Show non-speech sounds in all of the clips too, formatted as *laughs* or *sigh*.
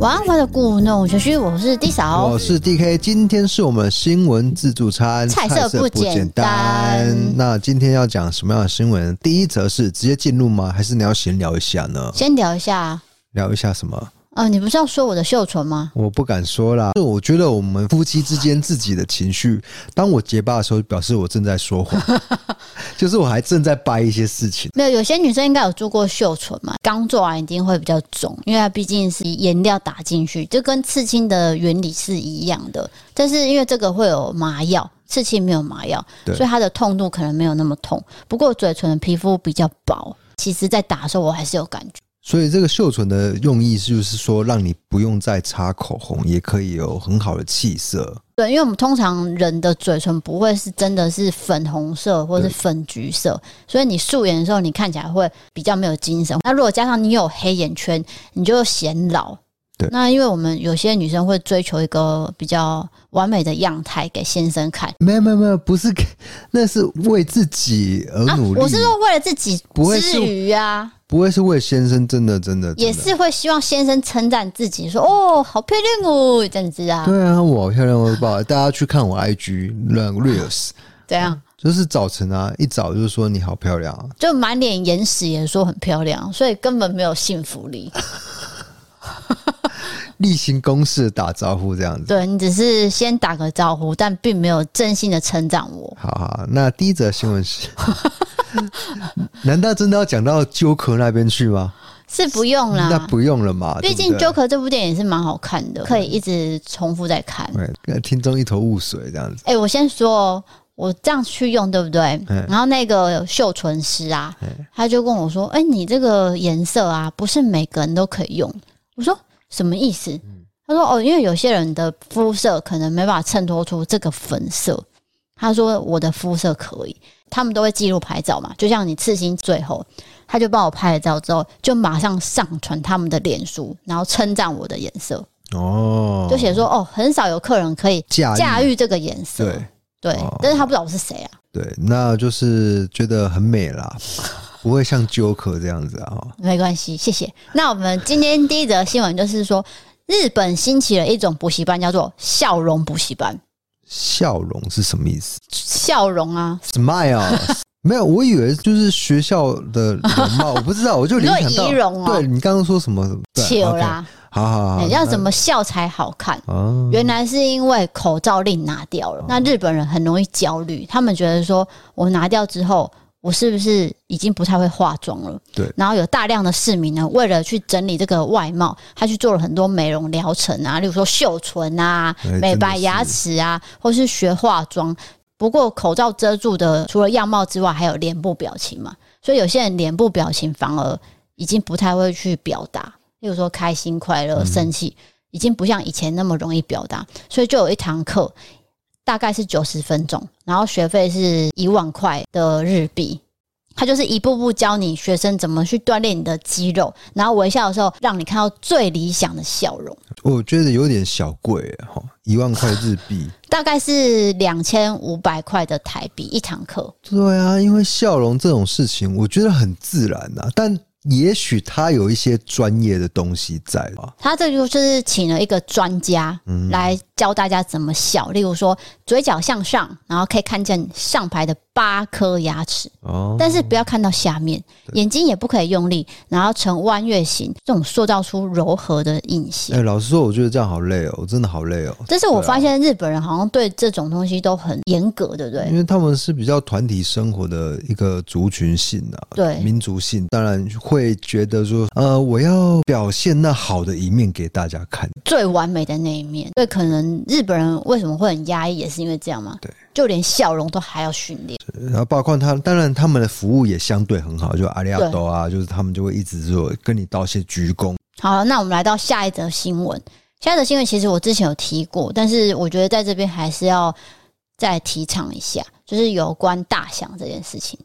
晚安，我的故弄玄虚，我是 D 嫂，我是 DK。今天是我们新闻自助餐，菜色不简单。那今天要讲什么样的新闻？第一则是直接进入吗？还是你要闲聊一下呢？先聊一下，聊一下什么？呃，你不是要说我的秀唇吗？我不敢说啦。就我觉得我们夫妻之间自己的情绪，当我结巴的时候，表示我正在说谎，*laughs* 就是我还正在掰一些事情。没有，有些女生应该有做过秀唇嘛，刚做完一定会比较肿，因为它毕竟是颜料打进去，就跟刺青的原理是一样的。但是因为这个会有麻药，刺青没有麻药，所以它的痛度可能没有那么痛。不过嘴唇的皮肤比较薄，其实在打的时候我还是有感觉。所以这个秀唇的用意就是说，让你不用再擦口红，也可以有很好的气色。对，因为我们通常人的嘴唇不会是真的是粉红色或是粉橘色，所以你素颜的时候，你看起来会比较没有精神。那如果加上你有黑眼圈，你就显老。对，那因为我们有些女生会追求一个比较完美的样态给先生看。没有没有没有，不是给，那是为自己而努力。啊、我是说为了自己之余啊。不会是为先生，真的真的，也是会希望先生称赞自己，说哦，好漂亮哦，这样子啊。对啊，我好漂亮，哦，爸大家去看我 IG Reels，对啊，就是早晨啊，一早就是说你好漂亮啊，就满脸眼屎也说很漂亮，所以根本没有幸福力。例行公事打招呼这样子，对，你只是先打个招呼，但并没有真心的称赞我。好好，那第一则新闻是。*laughs* 难道真的要讲到 Joker 那边去吗？是不用啦，那不用了嘛。毕竟 Joker 这部电影是蛮好看的，可以一直重复在看。对，听众一头雾水这样子。哎、欸，我先说，我这样去用对不对？然后那个秀唇师啊，他就跟我说：“哎、欸，你这个颜色啊，不是每个人都可以用。”我说：“什么意思？”他说：“哦，因为有些人的肤色可能没办法衬托出这个粉色。”他说：“我的肤色可以。”他们都会记录拍照嘛，就像你刺青，最后他就帮我拍了照之后，就马上上传他们的脸书，然后称赞我的颜色。哦，就写说哦，很少有客人可以驾驭。这个颜色，对。但是他不知道我是谁啊，对，那就是觉得很美啦，不会像 Joker 这样子啊，没关系，谢谢。那我们今天第一则新闻就是说，日本兴起了一种补习班，叫做笑容补习班。笑容是什么意思？笑容啊，smile，*laughs* 没有，我以为就是学校的容貌，*laughs* 我不知道，我就联想到，容啊、对你刚刚说什么？笑啦，好好好，要怎么笑才好看？原来是因为口罩令拿掉了，那日本人很容易焦虑，他们觉得说我拿掉之后。我是不是已经不太会化妆了？对。然后有大量的市民呢，为了去整理这个外貌，他去做了很多美容疗程啊，例如说秀唇啊、美白牙齿啊，或是学化妆。不过口罩遮住的，除了样貌之外，还有脸部表情嘛。所以有些人脸部表情反而已经不太会去表达，例如说开心、快乐、生气，已经不像以前那么容易表达。所以就有一堂课。大概是九十分钟，然后学费是一万块的日币。他就是一步步教你学生怎么去锻炼你的肌肉，然后微笑的时候让你看到最理想的笑容。我觉得有点小贵哈，一万块日币，*laughs* 大概是两千五百块的台币一堂课。对啊，因为笑容这种事情，我觉得很自然啊，但。也许他有一些专业的东西在吧？他这就是请了一个专家来教大家怎么笑，例如说嘴角向上，然后可以看见上排的八颗牙齿哦，但是不要看到下面，眼睛也不可以用力，然后呈弯月形，这种塑造出柔和的印象。哎，老实说，我觉得这样好累哦，我真的好累哦。但是我发现日本人好像对这种东西都很严格，对不对？因为他们是比较团体生活的一个族群性啊，对民族性，当然会觉得说，呃，我要表现那好的一面给大家看，最完美的那一面。对，可能日本人为什么会很压抑，也是因为这样吗。对。就连笑容都还要训练，然后包括他，当然他们的服务也相对很好，就阿里亚多啊，就是他们就会一直说跟你道谢鞠躬。好，那我们来到下一则新闻。下一则新闻其实我之前有提过，但是我觉得在这边还是要再提倡一下，就是有关大象这件事情。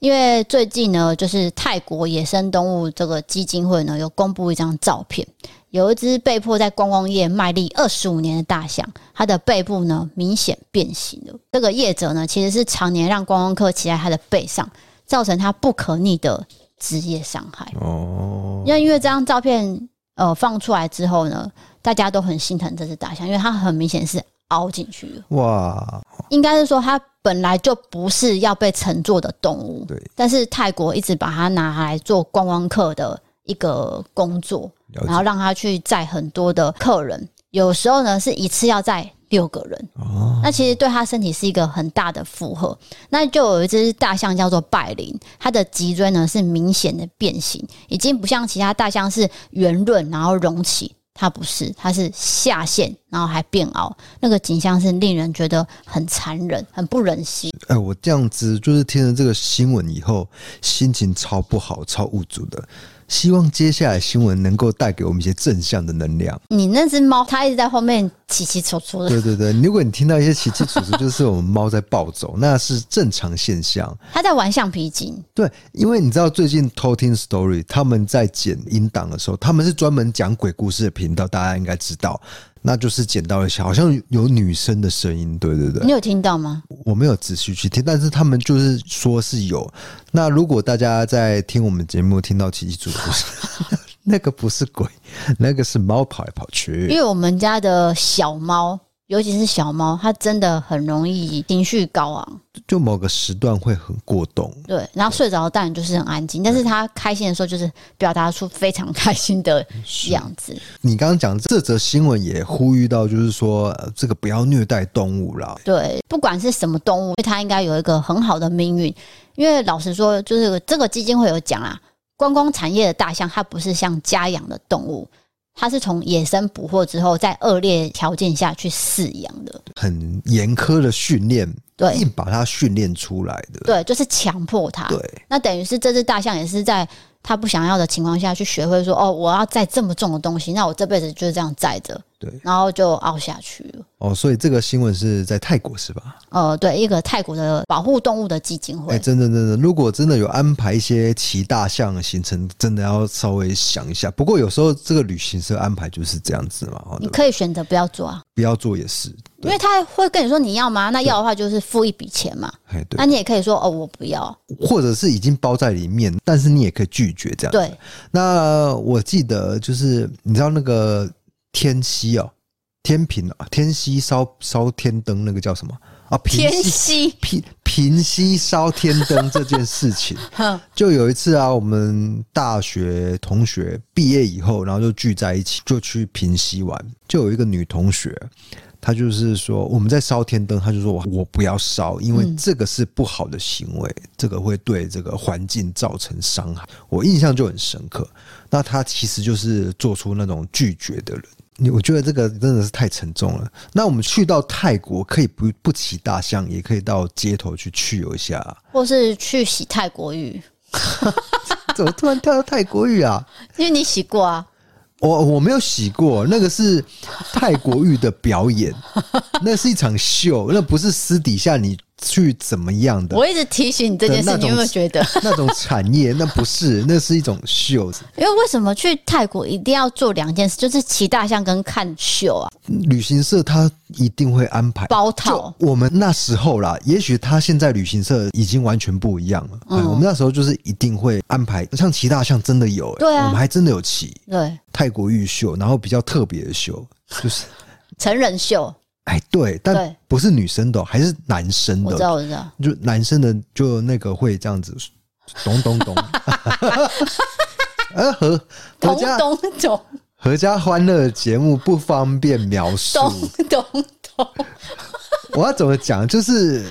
因为最近呢，就是泰国野生动物这个基金会呢，有公布一张照片。有一只被迫在观光业卖力二十五年的大象，它的背部呢明显变形了。这个业者呢，其实是常年让观光客骑在它的背上，造成它不可逆的职业伤害。哦，因为因为这张照片呃放出来之后呢，大家都很心疼这只大象，因为它很明显是凹进去了。哇，应该是说它本来就不是要被乘坐的动物。对，但是泰国一直把它拿来做观光客的一个工作。然后让他去载很多的客人，有时候呢是一次要载六个人，哦，那其实对他身体是一个很大的负荷。那就有一只大象叫做拜林，它的脊椎呢是明显的变形，已经不像其他大象是圆润然后隆起，它不是，它是下陷然后还变凹，那个景象是令人觉得很残忍、很不忍心。哎，我这样子就是听了这个新闻以后，心情超不好、超无助的。希望接下来新闻能够带给我们一些正向的能量。你那只猫，它一直在后面起起楚楚的。对对对，如果你听到一些起起楚楚，就是我们猫在暴走，*laughs* 那是正常现象。它在玩橡皮筋。对，因为你知道最近偷听 Story 他们在剪音档的时候，他们是专门讲鬼故事的频道，大家应该知道。那就是捡到一些，好像有女生的声音，对对对。你有听到吗？我没有仔细去听，但是他们就是说是有。那如果大家在听我们节目听到奇迹主故事，*laughs* 那个不是鬼，那个是猫跑来跑去。因为我们家的小猫。尤其是小猫，它真的很容易情绪高昂，就某个时段会很过动。对，然后睡着当然就是很安静，但是它开心的时候就是表达出非常开心的样子。你刚刚讲这则新闻也呼吁到，就是说这个不要虐待动物啦。对，不管是什么动物，它应该有一个很好的命运。因为老实说，就是这个基金会有讲啊，观光产业的大象，它不是像家养的动物。它是从野生捕获之后，在恶劣条件下去饲养的，很严苛的训练，对，硬把它训练出来的，对，就是强迫它。对，那等于是这只大象也是在它不想要的情况下去学会说，哦，我要载这么重的东西，那我这辈子就是这样载着。对，然后就凹下去了。哦，所以这个新闻是在泰国是吧？呃，对，一个泰国的保护动物的基金会。哎、欸，真的真的，如果真的有安排一些骑大象的行程，真的要稍微想一下。不过有时候这个旅行社安排就是这样子嘛，你可以选择不要做啊，不要做也是，因为他会跟你说你要吗？那要的话就是付一笔钱嘛。哎，对，那你也可以说哦，我不要，或者是已经包在里面，但是你也可以拒绝这样。对，那我记得就是你知道那个天溪哦。天平啊，天溪烧烧天灯那个叫什么啊？平溪平平溪烧天灯这件事情，*laughs* 就有一次啊，我们大学同学毕业以后，然后就聚在一起，就去平溪玩。就有一个女同学，她就是说我们在烧天灯，她就说我我不要烧，因为这个是不好的行为，这个会对这个环境造成伤害。我印象就很深刻。那她其实就是做出那种拒绝的人。你我觉得这个真的是太沉重了。那我们去到泰国，可以不不骑大象，也可以到街头去去游一下，或是去洗泰国浴。*laughs* 怎么突然跳到泰国浴啊？因为你洗过啊。我我没有洗过，那个是泰国浴的表演，那是一场秀，那不是私底下你。去怎么样的？我一直提醒你这件事，你有没有觉得 *laughs* 那种产业那不是，*laughs* 那是一种秀。因为为什么去泰国一定要做两件事，就是骑大象跟看秀啊？旅行社他一定会安排包套。我们那时候啦，也许他现在旅行社已经完全不一样了。嗯，我们那时候就是一定会安排，像骑大象真的有，欸，对啊，我们还真的有骑。对，泰国玉秀，然后比较特别的秀，就是。成人秀。哎，对，但不是女生的，还是男生的。我知道，我知道，就男生的就那个会这样子，咚咚咚。*laughs* 呃，和咚咚咚，合家欢乐的节目不方便描述。咚咚咚，我要怎么讲？就是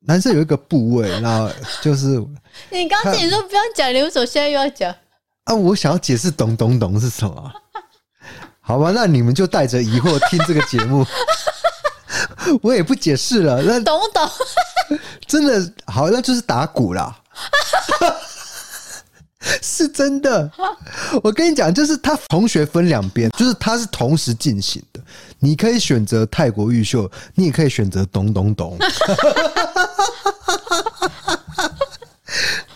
男生有一个部位，然后就是你刚自己说不要讲，你为什么现在又要讲？啊，我想要解释咚咚咚是什么。好吧，那你们就带着疑惑听这个节目，*laughs* 我也不解释了。那懂不懂？真的好，那就是打鼓啦，*laughs* 是真的。我跟你讲，就是他同学分两边，就是他是同时进行的。你可以选择泰国玉秀，你也可以选择咚咚咚。*laughs*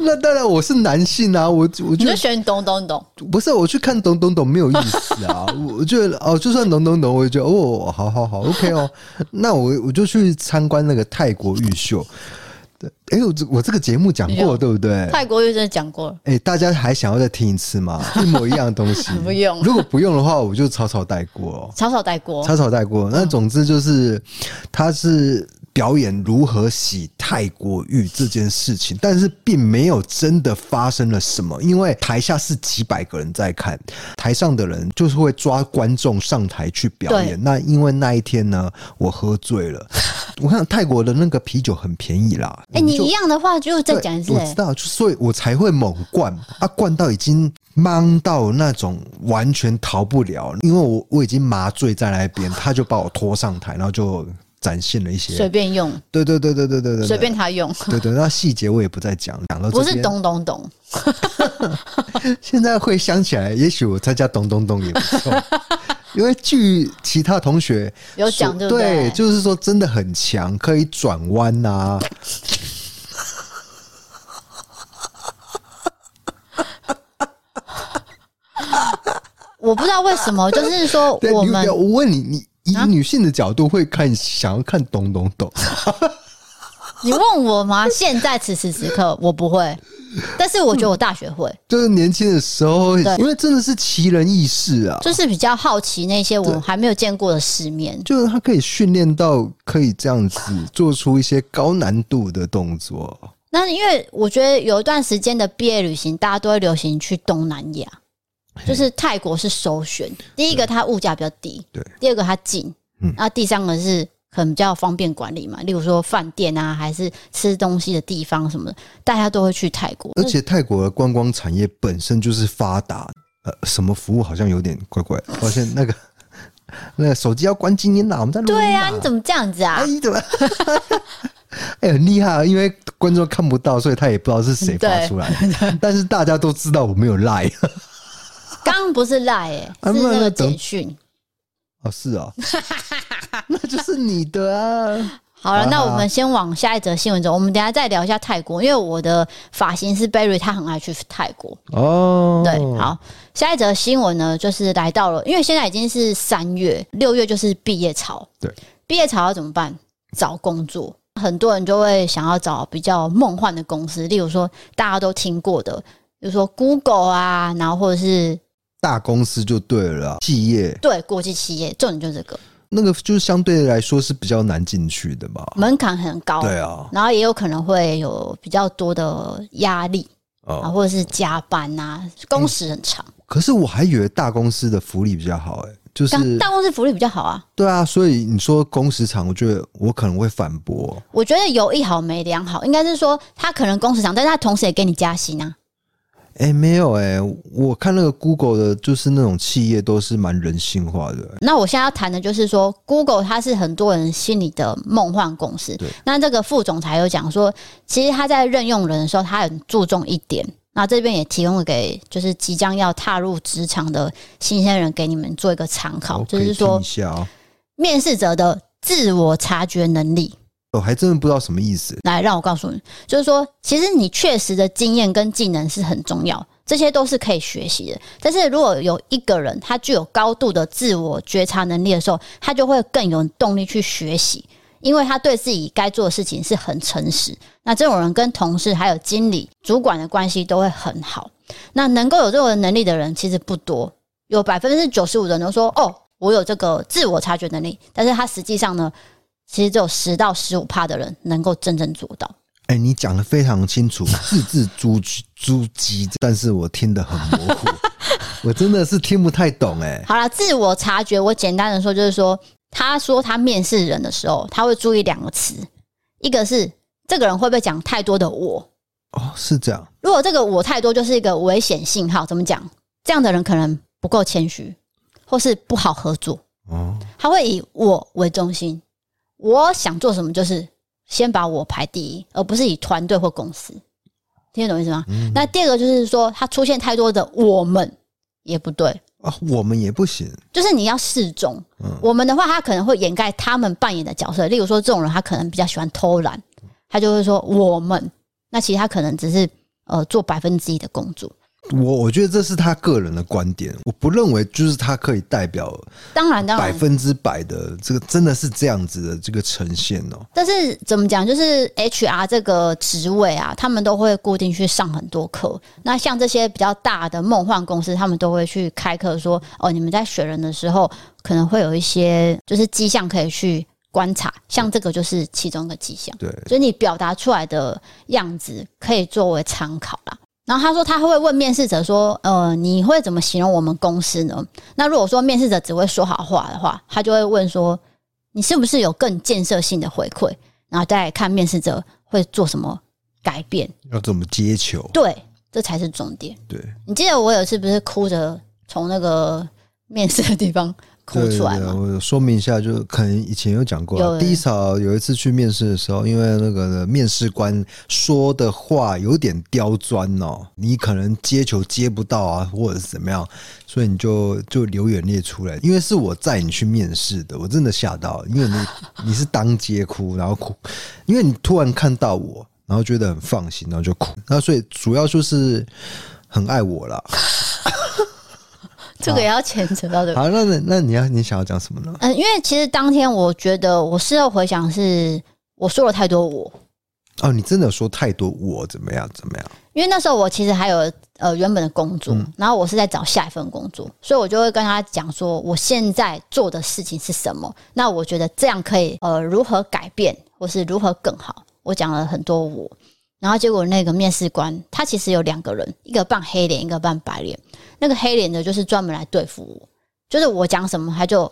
那当然，我是男性啊，我我就，就选懂懂懂，不是我去看懂懂懂没有意思啊，*laughs* 我觉得哦，就算懂懂懂，我也觉得哦，好好好，OK 哦，*laughs* 那我我就去参观那个泰国玉秀。哎、欸，我这我这个节目讲过对不对？泰国玉秀讲过了。哎、欸，大家还想要再听一次吗？*laughs* 一模一样的东西，不用。如果不用的话，我就草草带过，草草带过，草草带过。那总之就是，它是。表演如何洗泰国浴这件事情，但是并没有真的发生了什么，因为台下是几百个人在看，台上的人就是会抓观众上台去表演。那因为那一天呢，我喝醉了。*laughs* 我看泰国的那个啤酒很便宜啦。哎、欸，你一样的话就再讲一次。我知道，所以我才会猛灌啊，灌到已经懵到那种完全逃不了，因为我我已经麻醉在那边，他就把我拖上台，然后就。展现了一些随便用，对对对对对对对，随便他用，对对，那细节我也不再讲，讲到这不是咚咚咚，*laughs* 现在会想起来，也许我参加咚咚咚也不错，*laughs* 因为据其他同学有讲，对，对，就是说真的很强，可以转弯呐。*laughs* 我不知道为什么，就是说我们，我问你，你。以女性的角度会看，想要看懂懂懂。*laughs* 你问我吗？现在此时此刻我不会，但是我觉得我大学会，就是年轻的时候，因为真的是奇人异事啊，就是比较好奇那些我还没有见过的世面。就是他可以训练到可以这样子做出一些高难度的动作。那因为我觉得有一段时间的毕业旅行，大家都会流行去东南亚。就是泰国是首选，第一个它物价比较低，对，第二个它近，嗯，那第三个是很比较方便管理嘛，例如说饭店啊，还是吃东西的地方什么的，大家都会去泰国。而且泰国的观光产业本身就是发达，呃，什么服务好像有点怪怪的，*laughs* 而且那个那个手机要关静音啦，我们在录音。对啊，你怎么这样子啊？哎，怎么？*laughs* 哎，很厉害啊，因为观众看不到，所以他也不知道是谁发出来的，但是大家都知道我没有赖。刚刚不是赖哎、欸，是那个简讯哦，是啊，*laughs* 那就是你的啊。好了，那我们先往下一则新闻走。我们等下再聊一下泰国，因为我的发型师 Berry 他很爱去泰国哦。对，好，下一则新闻呢，就是来到了，因为现在已经是三月，六月就是毕业潮。对，毕业潮要怎么办？找工作，很多人就会想要找比较梦幻的公司，例如说大家都听过的，比如说 Google 啊，然后或者是。大公司就对了，企业对国际企业，重点就是这个。那个就是相对来说是比较难进去的吧，门槛很高。对啊，然后也有可能会有比较多的压力啊，或者是加班啊，工时很长。可是我还以为大公司的福利比较好，哎，就是大公司福利比较好啊。对啊，所以你说工时长，我觉得我可能会反驳。我觉得有一好没两好，应该是说他可能工时长，但是他同时也给你加薪啊。哎、欸，没有哎、欸，我看那个 Google 的，就是那种企业都是蛮人性化的。那我现在要谈的就是说，Google 它是很多人心里的梦幻公司。对。那这个副总裁有讲说，其实他在任用人的时候，他很注重一点。那这边也提供给就是即将要踏入职场的新鲜人，给你们做一个参考，就是说，面试者的自我察觉能力。我还真的不知道什么意思。来，让我告诉你，就是说，其实你确实的经验跟技能是很重要，这些都是可以学习的。但是如果有一个人他具有高度的自我觉察能力的时候，他就会更有动力去学习，因为他对自己该做的事情是很诚实。那这种人跟同事还有经理、主管的关系都会很好。那能够有这种能力的人其实不多，有百分之九十五的人都说：“哦，我有这个自我察觉能力，但是他实际上呢，其实只有十到十五趴的人能够真正做到。哎、欸，你讲的非常清楚，*laughs* 字字珠珠玑，但是我听得很模糊，*laughs* 我真的是听不太懂哎、欸。好了，自我察觉，我简单的说就是说，他说他面试人的时候，他会注意两个词，一个是这个人会不会讲太多的我。哦，是这样。如果这个我太多，就是一个危险信号。怎么讲？这样的人可能不够谦虚，或是不好合作。哦，他会以我为中心，我想做什么就是先把我排第一，而不是以团队或公司。听得懂意思吗？嗯。那第二个就是说，他出现太多的我们也不对啊，我们也不行。就是你要适中。嗯。我们的话，他可能会掩盖他们扮演的角色。例如说，这种人他可能比较喜欢偷懒，他就会说我们。那其实他可能只是呃做百分之一的工作。我我觉得这是他个人的观点，我不认为就是他可以代表。当然，当然百分之百的这个真的是这样子的这个呈现哦。但是怎么讲，就是 HR 这个职位啊，他们都会固定去上很多课。那像这些比较大的梦幻公司，他们都会去开课说，哦，你们在选人的时候可能会有一些就是迹象可以去。观察，像这个就是其中一个迹象。对，所以你表达出来的样子可以作为参考啦。然后他说他会问面试者说：“呃，你会怎么形容我们公司呢？”那如果说面试者只会说好话的话，他就会问说：“你是不是有更建设性的回馈？”然后再看面试者会做什么改变，要怎么接球？对，这才是重点。对，你记得我有一次不是哭着从那个面试的地方？哭出来吗？我说明一下，就可能以前有讲过，有第一场有一次去面试的时候，因为那个面试官说的话有点刁钻哦，你可能接球接不到啊，或者是怎么样，所以你就就流眼泪出来。因为是我载你去面试的，我真的吓到，因为你你是当街哭，然后哭，因为你突然看到我，然后觉得很放心，然后就哭。那所以主要就是很爱我啦。这个也要牵扯到的。好，那那那你要你想要讲什么呢？嗯，因为其实当天我觉得我事后回想是我说了太多我。哦，你真的说太多我怎么样怎么样？因为那时候我其实还有呃原本的工作，嗯，然后我是在找下一份工作，所以我就会跟他讲说我现在做的事情是什么。那我觉得这样可以呃如何改变，或是如何更好。我讲了很多我。然后结果那个面试官他其实有两个人，一个扮黑脸，一个扮白脸。那个黑脸的就是专门来对付我，就是我讲什么他就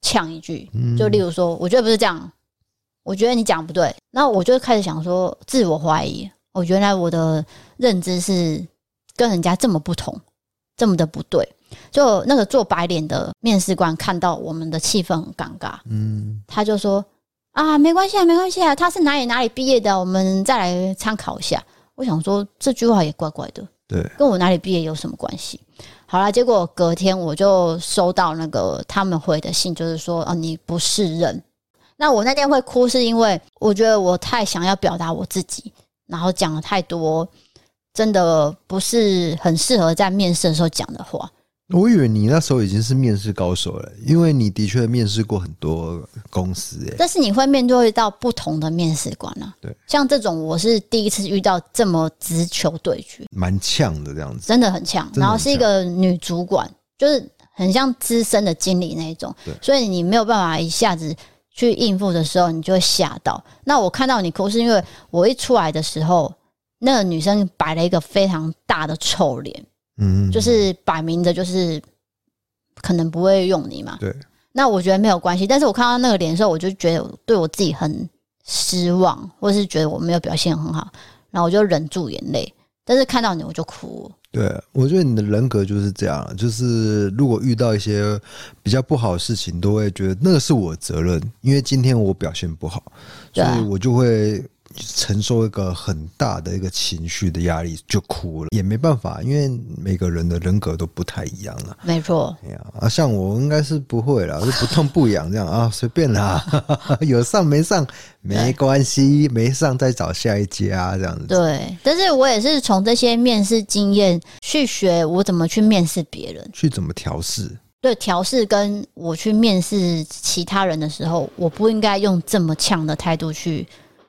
呛一句，就例如说，我觉得不是这样，我觉得你讲不对。然后我就开始想说，自我怀疑，我原来我的认知是跟人家这么不同，这么的不对。就那个做白脸的面试官看到我们的气氛很尴尬，嗯，他就说。啊，没关系啊，没关系啊，他是哪里哪里毕业的，我们再来参考一下。我想说这句话也怪怪的，对，跟我哪里毕业有什么关系？好啦，结果隔天我就收到那个他们回的信，就是说啊，你不是人。那我那天会哭，是因为我觉得我太想要表达我自己，然后讲了太多，真的不是很适合在面试的时候讲的话。我以为你那时候已经是面试高手了，因为你的确面试过很多公司诶。但是你会面对到不同的面试官啊，对，像这种我是第一次遇到这么直球对决，蛮呛的这样子，真的很呛。然后是一个女主管，就是很像资深的经理那一种，所以你没有办法一下子去应付的时候，你就会吓到。那我看到你哭，是因为我一出来的时候，那个女生摆了一个非常大的臭脸。嗯，就是摆明着，就是可能不会用你嘛。对，那我觉得没有关系。但是我看到那个脸的时候，我就觉得对我自己很失望，或是觉得我没有表现很好，然后我就忍住眼泪。但是看到你，我就哭。对，我觉得你的人格就是这样，就是如果遇到一些比较不好的事情，都会觉得那个是我责任，因为今天我表现不好，所以我就会。承受一个很大的一个情绪的压力，就哭了，也没办法，因为每个人的人格都不太一样了。没错，哎呀，啊，像我应该是不会了，就不痛不痒这样啊，随便啦，*laughs* 有上没上没关系，没上再找下一家这样子。对，但是我也是从这些面试经验去学我怎么去面试别人，去怎么调试。对，调试跟我去面试其他人的时候，我不应该用这么呛的态度去。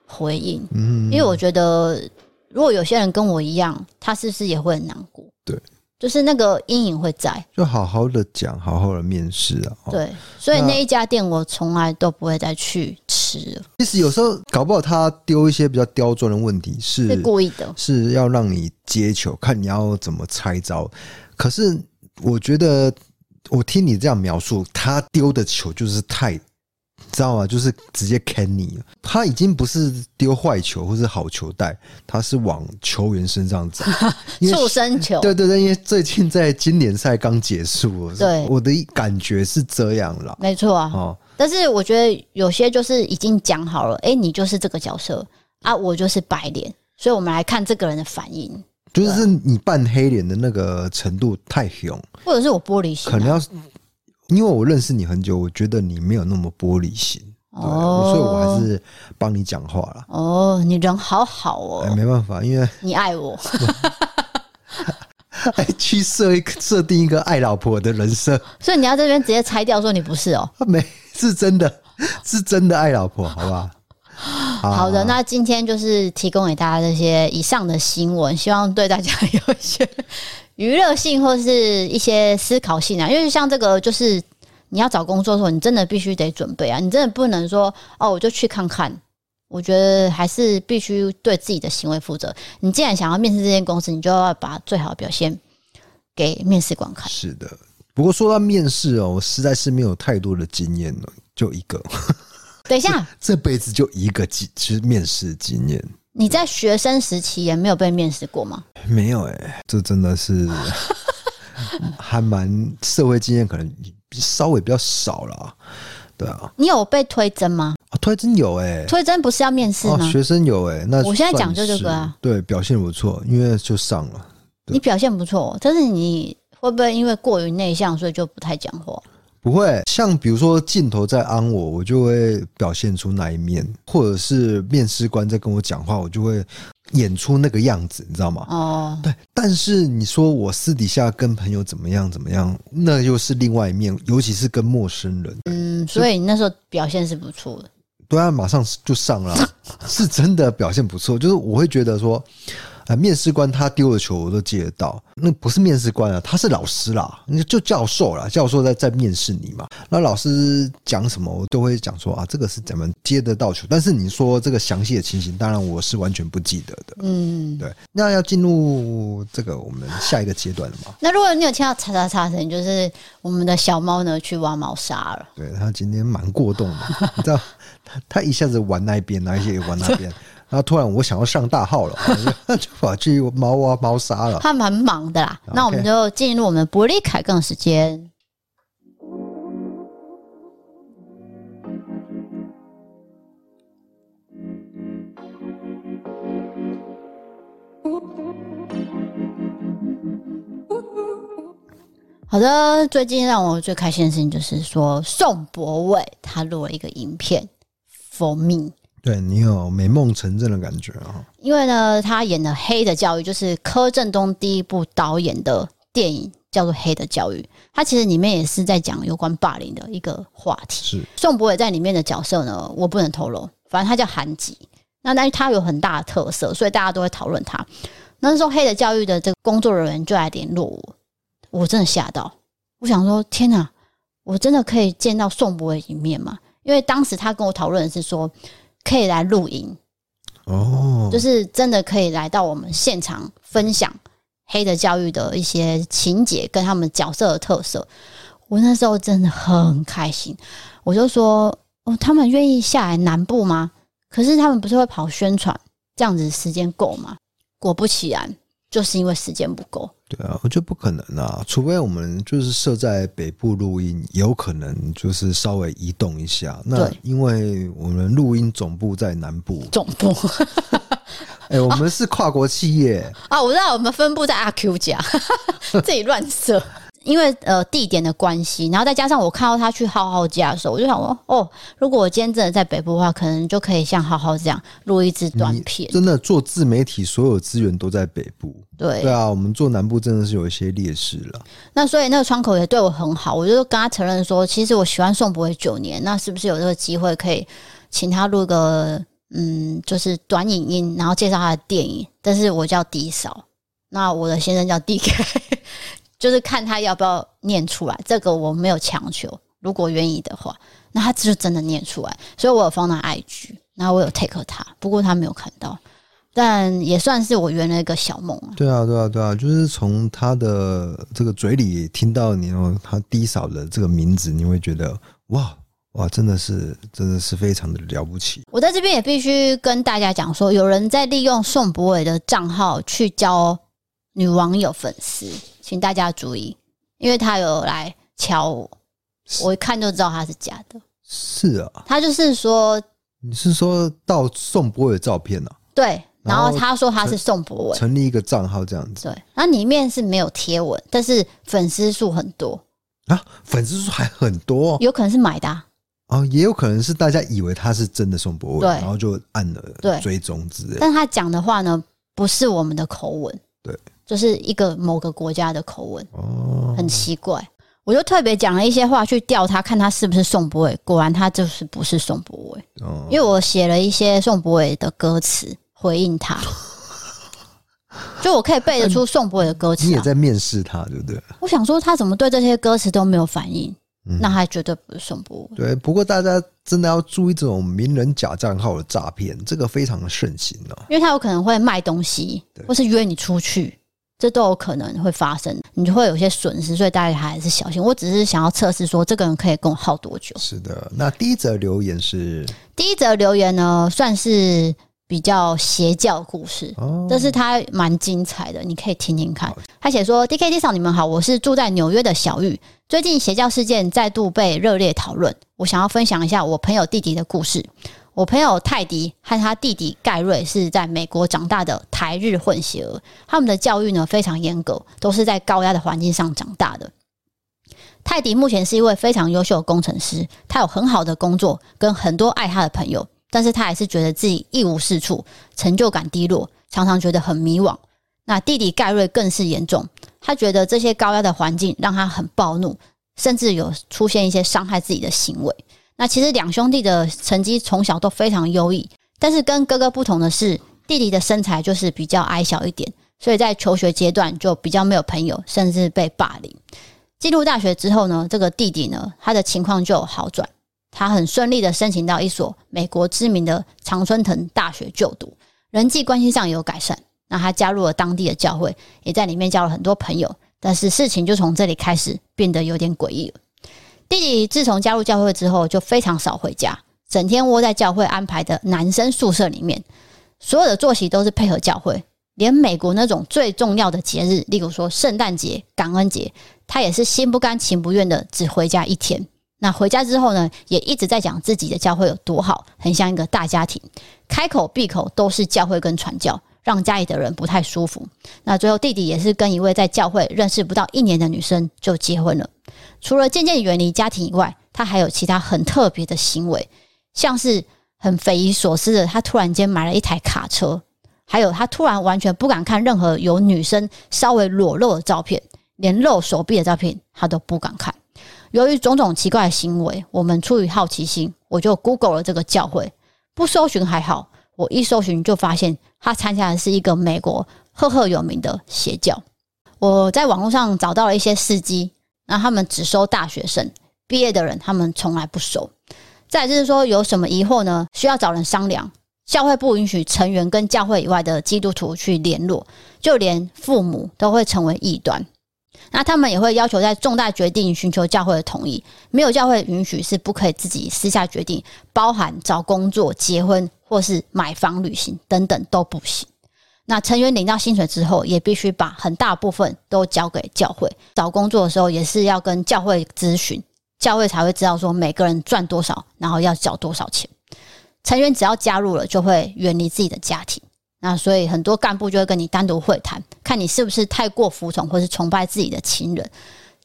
回应，嗯，因为我觉得，如果有些人跟我一样，他是不是也会很难过？对，就是那个阴影会在，就好好的讲，好好的面试啊。对，所以那一家店我从来都不会再去吃了。其实有时候搞不好他丢一些比较刁钻的问题是，是故意的，是要让你接球，看你要怎么拆招。可是我觉得，我听你这样描述，他丢的球就是太。知道吗？就是直接砍你，他已经不是丢坏球或是好球带，他是往球员身上砸，*laughs* 畜生球。对对对，因为最近在经典赛刚结束，对，我的感觉是这样了。没错啊，哦，但是我觉得有些就是已经讲好了，哎，你就是这个角色啊，我就是白脸，所以我们来看这个人的反应，就是你扮黑脸的那个程度太凶，或者是我玻璃心，啊，可能要。因为我认识你很久，我觉得你没有那么玻璃心，哦，所以我还是帮你讲话了。哦，你人好好哦，哎，没办法，因为你爱我，*laughs* 还去设一个设定一个爱老婆的人设，所以你要这边直接拆掉，说你不是哦，没，是真的，是真的爱老婆，好不好？好的，那今天就是提供给大家这些以上的新闻，希望对大家有一些。娱乐性或是一些思考性啊，因为像这个，就是你要找工作的时候，你真的必须得准备啊，你真的不能说哦，我就去看看。我觉得还是必须对自己的行为负责。你既然想要面试这间公司，你就要把最好的表现给面试官看。是的，不过说到面试哦，我实在是没有太多的经验了，就一个。等一下，这辈子就一个经，其实面试经验。你在学生时期也没有被面试过吗？没有哎、欸，这真的是 *laughs* 还蛮社会经验，可能稍微比较少了。对啊，你有被推甄吗？啊、推甄有哎、欸，推甄不是要面试吗、啊？学生有哎、欸，那我现在讲就这个啊。对，表现不错，因为就上了。你表现不错，但是你会不会因为过于内向，所以就不太讲话？不会，像比如说镜头在安我，我就会表现出那一面，或者是面试官在跟我讲话，我就会演出那个样子，你知道吗？哦，对。但是你说我私底下跟朋友怎么样怎么样，那又是另外一面，尤其是跟陌生人。嗯，所以你那时候表现是不错的。对啊，马上就上了，是真的表现不错。就是我会觉得说。啊，面试官他丢的球我都接得到，那不是面试官啊，他是老师啦，那就教授啦，教授在在面试你嘛。那老师讲什么，我都会讲说啊，这个是怎么接得到球。但是你说这个详细的情形，当然我是完全不记得的。嗯，对。那要进入这个我们下一个阶段了嘛？那如果你有听到嚓嚓嚓声，就是我们的小猫呢去挖猫砂了。对，它今天蛮过动的，你知道，它它一下子玩那一边，那一些也玩那边。然后突然我想要上大号了，*laughs* 就跑去猫啊猫砂了。他蛮忙的啦，那我们就进入我们的伯利凯更时间。好的，最近让我最开心的事情就是说，宋博伟他录了一个影片，For Me。对，你有美梦成真的感觉啊！因为呢，他演的《黑的教育》就是柯震东第一部导演的电影，叫做《黑的教育》。他其实里面也是在讲有关霸凌的一个话题。是宋博伟在里面的角色呢，我不能透露，反正他叫韩吉。那但是他有很大的特色，所以大家都会讨论他。那时候《黑的教育》的这个工作人员就来联络我，我真的吓到。我想说，天哪，我真的可以见到宋博伟一面吗？因为当时他跟我讨论的是说。可以来录音哦，就是真的可以来到我们现场分享《黑的教育》的一些情节跟他们角色的特色。我那时候真的很开心，我就说：“哦，他们愿意下来南部吗？可是他们不是会跑宣传，这样子时间够吗？”果不其然，就是因为时间不够。对啊，我觉得不可能啊，除非我们就是设在北部录音，有可能就是稍微移动一下。那因为我们录音总部在南部，总部，*laughs* 哎、欸，我们是跨国企业啊，啊，我知道我们分布在阿 Q 家，*laughs* 自己乱设。因为呃地点的关系，然后再加上我看到他去浩浩家的时候，我就想说，哦，如果我今天真的在北部的话，可能就可以像浩浩这样录一支短片。真的做自媒体，所有资源都在北部。对对啊，我们做南部真的是有一些劣势了。那所以那个窗口也对我很好，我就跟他承认说，其实我喜欢宋博伟九年，那是不是有这个机会可以请他录个嗯，就是短影音，然后介绍他的电影？但是我叫低嫂。那我的先生叫 DK，就是看他要不要念出来。这个我没有强求，如果愿意的话，那他就真的念出来。所以我有放到 IG，然后我有 take 他，不过他没有看到。但也算是我圆了一个小梦啊！对啊，对啊，对啊，就是从他的这个嘴里听到你哦，他低嫂的这个名字，你会觉得哇哇，真的是真的是非常的了不起。我在这边也必须跟大家讲说，有人在利用宋博伟的账号去交女网友粉丝，请大家注意，因为他有来敲我，我一看就知道他是假的。是啊，他就是说，你是说到宋博伟的照片呢、啊？对。然后他说他是宋博伟，成立一个账号这样子。对，那里面是没有贴文，但是粉丝数很多啊，粉丝数还很多，有可能是买的啊，哦，也有可能是大家以为他是真的宋博伟，然后就按了追踪之类。但他讲的话呢，不是我们的口吻，对，就是一个某个国家的口吻，哦，很奇怪。我就特别讲了一些话去调他，看他是不是宋博伟，果然他就是不是宋博伟，哦，因为我写了一些宋博伟的歌词。回应他，就我可以背得出宋博伟的歌词。你也在面试他，对不对？我想说，他怎么对这些歌词都没有反应？那他绝对不是宋博伟。对，不过大家真的要注意这种名人假账号的诈骗，这个非常的盛行哦。因为他有可能会卖东西，或是约你出去，这都有可能会发生，你就会有些损失，所以大家还是小心。我只是想要测试说，这个人可以跟我耗多久？是的。那第一则留言是第一则留言呢，算是。比较邪教故事，但是他蛮精彩的，你可以听听看。他写说：“DKD 嫂，你们好，我是住在纽约的小玉。最近邪教事件再度被热烈讨论，我想要分享一下我朋友弟弟的故事。我朋友泰迪和他弟弟盖瑞是在美国长大的台日混血儿，他们的教育呢非常严格，都是在高压的环境上长大的。泰迪目前是一位非常优秀的工程师，他有很好的工作，跟很多爱他的朋友。”但是他还是觉得自己一无是处，成就感低落，常常觉得很迷惘。那弟弟盖瑞更是严重，他觉得这些高压的环境让他很暴怒，甚至有出现一些伤害自己的行为。那其实两兄弟的成绩从小都非常优异，但是跟哥哥不同的是，弟弟的身材就是比较矮小一点，所以在求学阶段就比较没有朋友，甚至被霸凌。进入大学之后呢，这个弟弟呢，他的情况就好转。他很顺利的申请到一所美国知名的常春藤大学就读，人际关系上有改善。那他加入了当地的教会，也在里面交了很多朋友。但是事情就从这里开始变得有点诡异了。弟弟自从加入教会之后，就非常少回家，整天窝在教会安排的男生宿舍里面，所有的作息都是配合教会，连美国那种最重要的节日，例如说圣诞节、感恩节，他也是心不甘情不愿的只回家一天。那回家之后呢，也一直在讲自己的教会有多好，很像一个大家庭，开口闭口都是教会跟传教，让家里的人不太舒服。那最后弟弟也是跟一位在教会认识不到一年的女生就结婚了。除了渐渐远离家庭以外，他还有其他很特别的行为，像是很匪夷所思的，他突然间买了一台卡车，还有他突然完全不敢看任何有女生稍微裸露的照片，连露手臂的照片他都不敢看。由于种种奇怪的行为，我们出于好奇心，我就 Google 了这个教会。不搜寻还好，我一搜寻就发现他参加的是一个美国赫赫有名的邪教。我在网络上找到了一些司机，那他们只收大学生，毕业的人他们从来不收。再就是说，有什么疑惑呢？需要找人商量。教会不允许成员跟教会以外的基督徒去联络，就连父母都会成为异端。那他们也会要求在重大决定寻求教会的同意，没有教会允许是不可以自己私下决定，包含找工作、结婚或是买房、旅行等等都不行。那成员领到薪水之后，也必须把很大部分都交给教会。找工作的时候也是要跟教会咨询，教会才会知道说每个人赚多少，然后要缴多少钱。成员只要加入了，就会远离自己的家庭。那所以很多干部就会跟你单独会谈，看你是不是太过服从或是崇拜自己的亲人。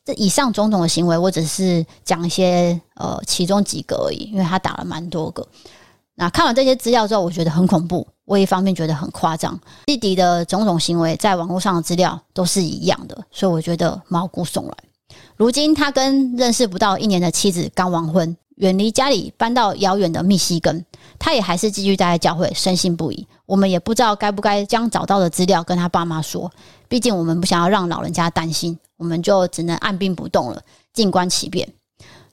这以上种种的行为，我只是讲一些呃其中几个而已，因为他打了蛮多个。那看完这些资料之后，我觉得很恐怖。我一方面觉得很夸张，弟弟的种种行为在网络上的资料都是一样的，所以我觉得毛骨悚然。如今他跟认识不到一年的妻子刚完婚，远离家里，搬到遥远的密西根，他也还是继续待在教会，深信不疑。我们也不知道该不该将找到的资料跟他爸妈说，毕竟我们不想要让老人家担心，我们就只能按兵不动了，静观其变。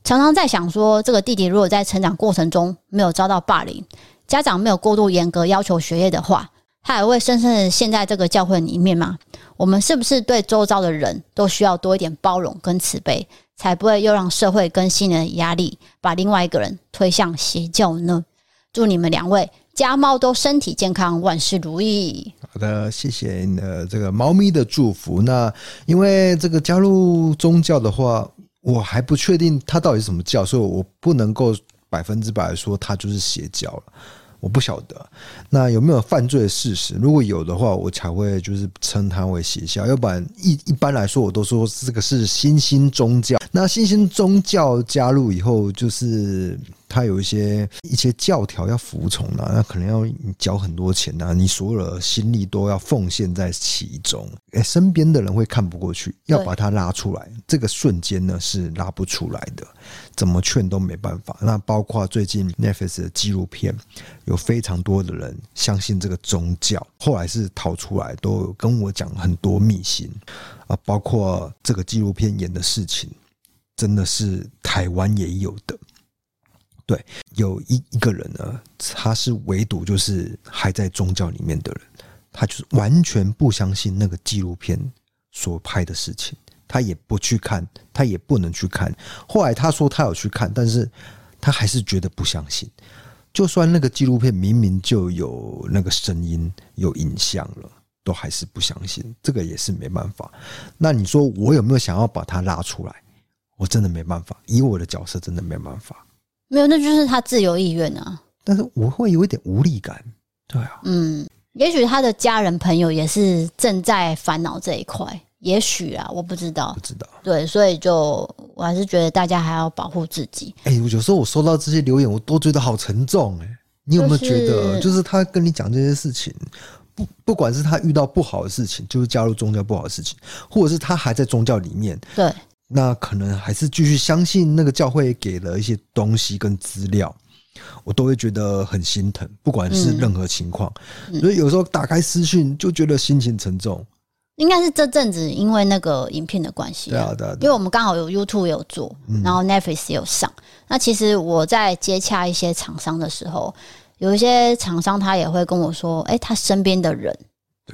常常在想说，这个弟弟如果在成长过程中没有遭到霸凌，家长没有过度严格要求学业的话，他还会深深的陷在这个教会里面吗？我们是不是对周遭的人都需要多一点包容跟慈悲，才不会又让社会跟新人的压力把另外一个人推向邪教呢？祝你们两位家猫都身体健康，万事如意。好的，谢谢你的这个猫咪的祝福。那因为这个加入宗教的话，我还不确定它到底是什么教，所以我不能够百分之百说它就是邪教了。我不晓得，那有没有犯罪的事实？如果有的话，我才会就是称它为邪教。要不然一一般来说，我都说这个是新兴宗教。那新兴宗教加入以后，就是。他有一些一些教条要服从的，那可能要你缴很多钱呐，你所有的心力都要奉献在其中。诶，身边的人会看不过去，要把他拉出来，这个瞬间呢是拉不出来的，怎么劝都没办法。那包括最近 Netflix 的纪录片，有非常多的人相信这个宗教，后来是逃出来，都有跟我讲很多秘辛啊，包括这个纪录片演的事情，真的是台湾也有的。对，有一一个人呢，他是唯独就是还在宗教里面的人，他就是完全不相信那个纪录片所拍的事情，他也不去看，他也不能去看。后来他说他有去看，但是他还是觉得不相信。就算那个纪录片明明就有那个声音、有影像了，都还是不相信。这个也是没办法。那你说我有没有想要把他拉出来？我真的没办法，以我的角色真的没办法。没有，那就是他自由意愿啊。但是我会有一点无力感，对啊。嗯，也许他的家人朋友也是正在烦恼这一块，也许啊，我不知道，不知道。对，所以就我还是觉得大家还要保护自己。哎、欸，有时候我收到这些留言，我都觉得好沉重哎、欸。你有没有觉得，就是他跟你讲这些事情，不不管是他遇到不好的事情，就是加入宗教不好的事情，或者是他还在宗教里面，对。那可能还是继续相信那个教会给了一些东西跟资料，我都会觉得很心疼，不管是任何情况。所以有时候打开私讯就觉得心情沉重。应该是这阵子因为那个影片的关系，对啊，对啊，因为我们刚好有 YouTube 有做，然后 Netflix 也有上。那其实我在接洽一些厂商的时候，有一些厂商他也会跟我说：“哎，他身边的人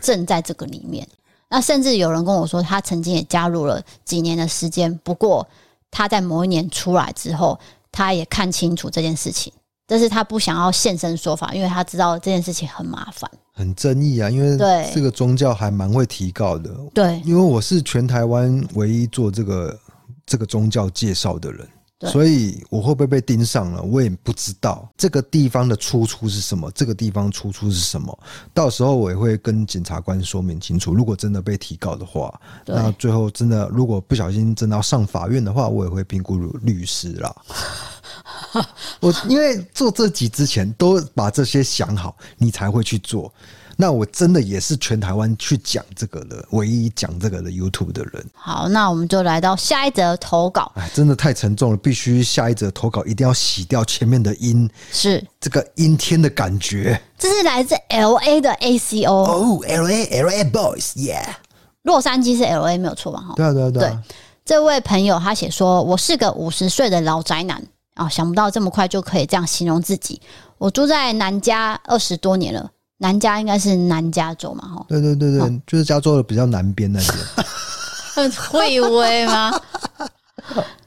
正在这个里面。”那甚至有人跟我说，他曾经也加入了几年的时间，不过他在某一年出来之后，他也看清楚这件事情，但是他不想要现身说法，因为他知道这件事情很麻烦、很争议啊。因为这个宗教还蛮会提告的，对，因为我是全台湾唯一做这个这个宗教介绍的人。所以我会不会被盯上了？我也不知道这个地方的出处是什么，这个地方出处是什么？到时候我也会跟检察官说明清楚。如果真的被提告的话，那最后真的如果不小心真的要上法院的话，我也会评估律师啦。*laughs* 我因为做这集之前都把这些想好，你才会去做。那我真的也是全台湾去讲这个的唯一讲这个的 YouTube 的人。好，那我们就来到下一则投稿。哎，真的太沉重了，必须下一则投稿一定要洗掉前面的阴，是这个阴天的感觉。这是来自 LA 的 ACO 哦，LA LA Boys，Yeah，洛杉矶是 LA 没有错吧？哈，对啊对啊对啊。对，这位朋友他写说：“我是个五十岁的老宅男啊，哦，想不到这么快就可以这样形容自己。我住在南加二十多年了。”南加应该是南加州嘛？哈，对对对对，哦、就是加州的比较南边那边。很 *laughs* 会威吗？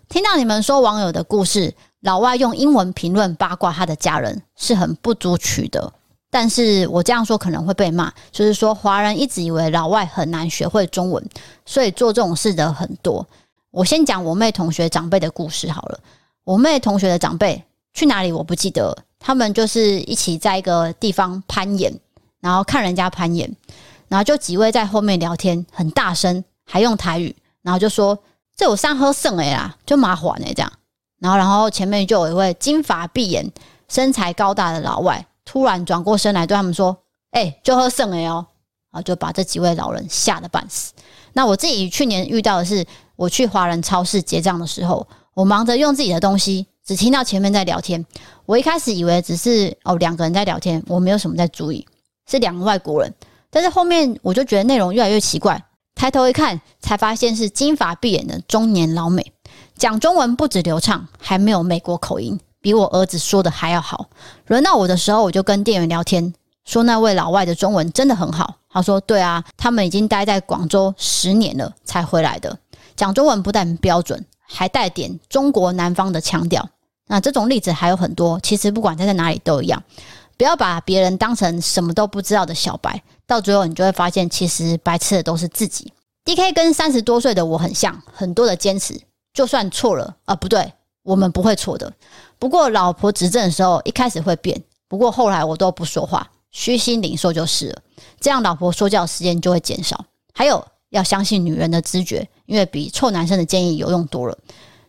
听到你们说网友的故事，老外用英文评论八卦他的家人是很不足取的。但是我这样说可能会被骂，就是说华人一直以为老外很难学会中文，所以做这种事的很多。我先讲我妹同学长辈的故事好了。我妹同学的长辈去哪里我不记得。他们就是一起在一个地方攀岩，然后看人家攀岩，然后就几位在后面聊天，很大声，还用台语，然后就说：“这有三喝剩哎啦，就麻烦哎这样。”然后，然后前面就有一位金发碧眼、身材高大的老外，突然转过身来对他们说：“哎，就喝剩哎哦。”然后就把这几位老人吓得半死。那我自己去年遇到的是，我去华人超市结账的时候，我忙着用自己的东西。只听到前面在聊天。我一开始以为只是哦两个人在聊天，我没有什么在注意，是两个外国人。但是后面我就觉得内容越来越奇怪，抬头一看，才发现是金发碧眼的中年老美，讲中文不止流畅，还没有美国口音，比我儿子说的还要好。轮到我的时候，我就跟店员聊天，说那位老外的中文真的很好。他说：“对啊，他们已经待在广州十年了才回来的，讲中文不但标准，还带点中国南方的腔调。那这种例子还有很多，其实不管他在哪里都一样，不要把别人当成什么都不知道的小白，到最后你就会发现，其实白痴的都是自己。DK 跟三十多岁的我很像，很多的坚持，就算错了啊，不对，我们不会错的。不过老婆执政的时候，一开始会变，不过后来我都不说话。”虚心领受就是了，这样老婆说教时间就会减少。还有要相信女人的直觉，因为比臭男生的建议有用多了。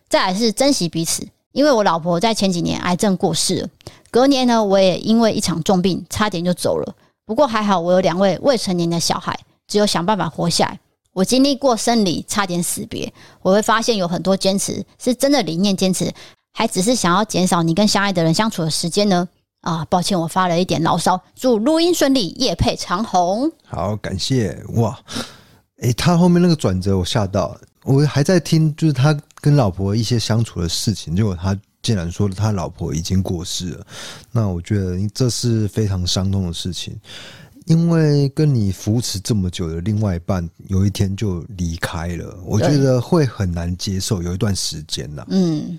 再来是珍惜彼此，因为我老婆在前几年癌症过世，隔年呢，我也因为一场重病差点就走了。不过还好，我有两位未成年的小孩，只有想办法活下来。我经历过生离，差点死别，我会发现有很多坚持是真的理念坚持，还只是想要减少你跟相爱的人相处的时间呢。啊，抱歉，我发了一点牢骚。祝录音顺利，夜配长虹。好，感谢哇！诶、他后面那个转折，我吓到了。我还在听，就是他跟老婆一些相处的事情，结果他竟然说他老婆已经过世了。那我觉得这是非常伤痛的事情，因为跟你扶持这么久的另外一半，有一天就离开了，我觉得会很难接受，有一段时间呐。嗯。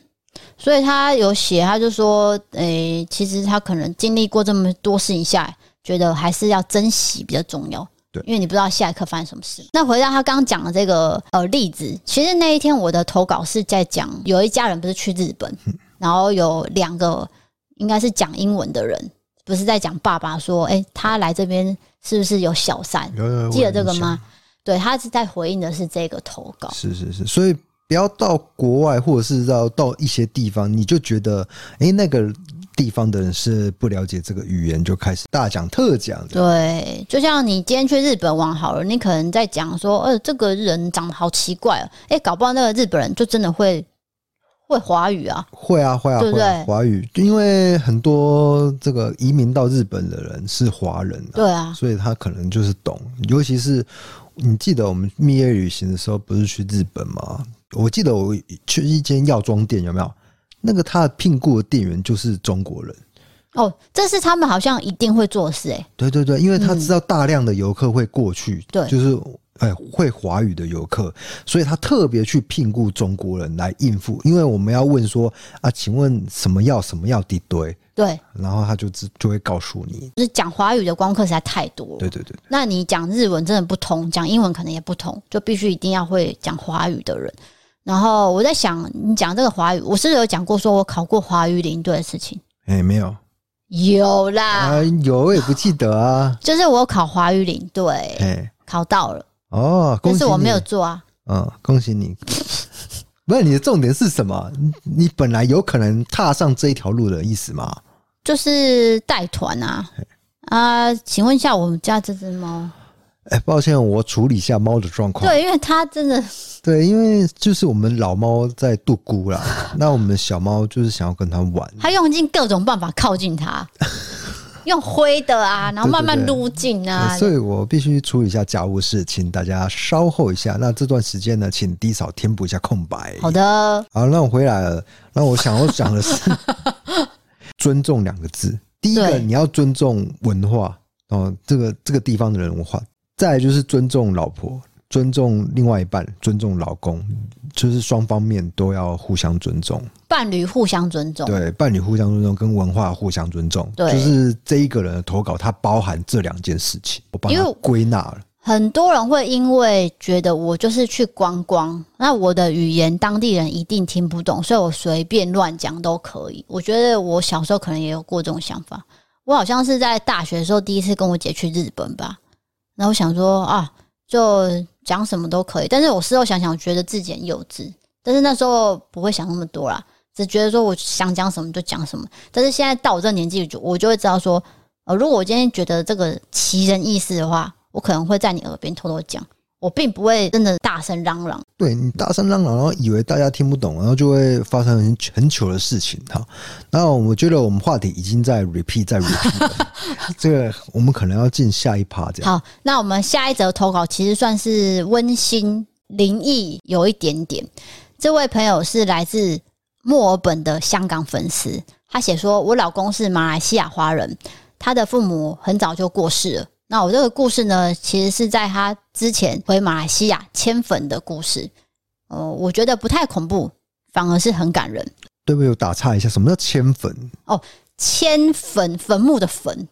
所以他有写，他就说，诶、欸，其实他可能经历过这么多事情下来，觉得还是要珍惜比较重要。对，因为你不知道下一刻发生什么事。那回到他刚刚讲的这个呃例子，其实那一天我的投稿是在讲，有一家人不是去日本，然后有两个应该是讲英文的人，不是在讲爸爸说，哎、欸，他来这边是不是有小三？有有有，记得这个吗？对，他是在回应的是这个投稿。是是是，所以。不要到国外，或者是到到一些地方，你就觉得，哎、欸，那个地方的人是不了解这个语言，就开始大讲特讲。对，就像你今天去日本玩好了，你可能在讲说，呃，这个人长得好奇怪哦，哎、欸，搞不好那个日本人就真的会会华语啊，会啊，会啊，对不对？华语，因为很多这个移民到日本的人是华人，对啊，所以他可能就是懂，尤其是你记得我们蜜月旅行的时候，不是去日本吗？我记得我去一间药妆店，有没有？那个他的聘雇的店员就是中国人。哦，这是他们好像一定会做事哎。对对对，因为他知道大量的游客会过去，对、嗯，就是哎会华语的游客，所以他特别去聘雇中国人来应付。因为我们要问说啊，请问什么药什么药的对？对，然后他就只就会告诉你，就是讲华语的光客实在太多了。对对对，那你讲日文真的不通，讲英文可能也不通，就必须一定要会讲华语的人。然后我在想，你讲这个华语，我是有讲过，说我考过华语领队的事情？哎，没有，有啦，啊、有我也不记得啊。就是我考华语领队，哎，考到了哦，恭喜，但是我没有做啊。嗯，恭喜你。*laughs* 不是你的重点是什么？你本来有可能踏上这一条路的意思吗？就是带团啊啊！请问一下，我们家这只猫。哎，抱歉，我处理一下猫的状况。对，因为它真的，*laughs* 对，因为就是我们老猫在度孤啦，*laughs* 那我们小猫就是想要跟它玩，它用尽各种办法靠近它，*laughs* 用灰的啊，然后慢慢撸近啊，对对对，所以我必须处理一下家务事，请大家稍后一下。那这段时间呢，请低嫂填补一下空白。好的，好，那我回来了。那我想要讲的是尊重两个字。第一个，你要尊重文化哦，这个这个地方的人文化。再来就是尊重老婆，尊重另外一半，尊重老公，就是双方面都要互相尊重，伴侣互相尊重，对，伴侣互相尊重跟文化互相尊重，对，就是这一个人的投稿，它包含这两件事情，我帮他归纳了。很多人会因为觉得我就是去观光，那我的语言当地人一定听不懂，所以我随便乱讲都可以。我觉得我小时候可能也有过这种想法，我好像是在大学的时候第一次跟我姐去日本吧。然后我想说啊，就讲什么都可以，但是我事后想想，觉得自己很幼稚。但是那时候不会想那么多啦，只觉得说我想讲什么就讲什么。但是现在到我这年纪，就我就会知道说，呃，如果我今天觉得这个奇人异事的话，我可能会在你耳边偷偷讲，我并不会真的大声嚷嚷。对你大声嚷嚷，然后以为大家听不懂，然后就会发生很很糗的事情哈。那我觉得我们话题已经在 repeat，在 repeat，*laughs* 这个我们可能要进下一趴这样。好，那我们下一则投稿其实算是温馨灵异有一点点。这位朋友是来自墨尔本的香港粉丝，他写说：“我老公是马来西亚华人，他的父母很早就过世了。”那我这个故事呢，其实是在他之前回马来西亚迁坟的故事。呃，我觉得不太恐怖，反而是很感人。对不对？我打岔一下，什么叫迁坟？哦，迁坟，坟墓的坟，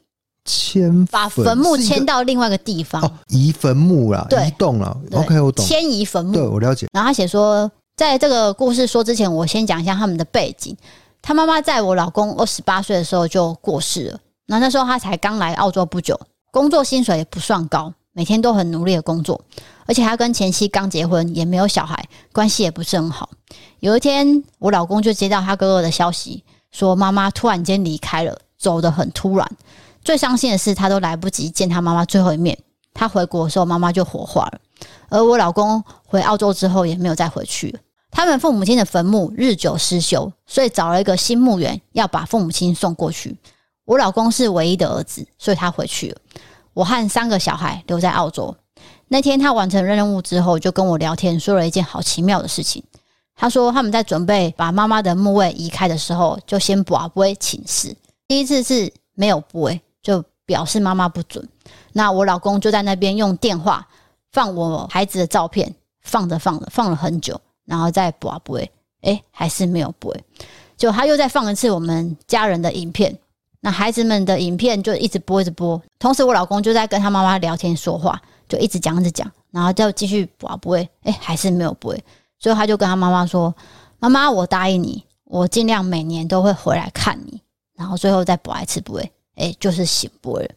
迁把坟墓迁到另外一个地方，哦、移坟墓啦，移动了。OK，我懂。迁移坟墓，对我了解。然后他写说，在这个故事说之前，我先讲一下他们的背景。他妈妈在我老公二十八岁的时候就过世了，那那时候他才刚来澳洲不久。工作薪水也不算高，每天都很努力的工作，而且他跟前妻刚结婚，也没有小孩，关系也不是很好。有一天，我老公就接到他哥哥的消息，说妈妈突然间离开了，走得很突然。最伤心的是，他都来不及见他妈妈最后一面。他回国的时候，妈妈就火化了。而我老公回澳洲之后，也没有再回去。他们父母亲的坟墓日久失修，所以找了一个新墓园，要把父母亲送过去。我老公是唯一的儿子，所以他回去了。我和三个小孩留在澳洲。那天他完成任务之后，就跟我聊天，说了一件好奇妙的事情。他说他们在准备把妈妈的墓位移开的时候，就先跋杯请示。第一次是没有杯，就表示妈妈不准。那我老公就在那边用电话放我孩子的照片，放着放着放了很久，然后再跋杯，诶，还是没有杯。就他又再放一次我们家人的影片。那孩子们的影片就一直播，一直播。同时，我老公就在跟他妈妈聊天说话，就一直讲，一直讲，然后就继续播，不会，哎，还是没有播。所以他就跟他妈妈说：“妈妈，我答应你，我尽量每年都会回来看你。”然后最后再播一次，不会，哎，就是醒播了。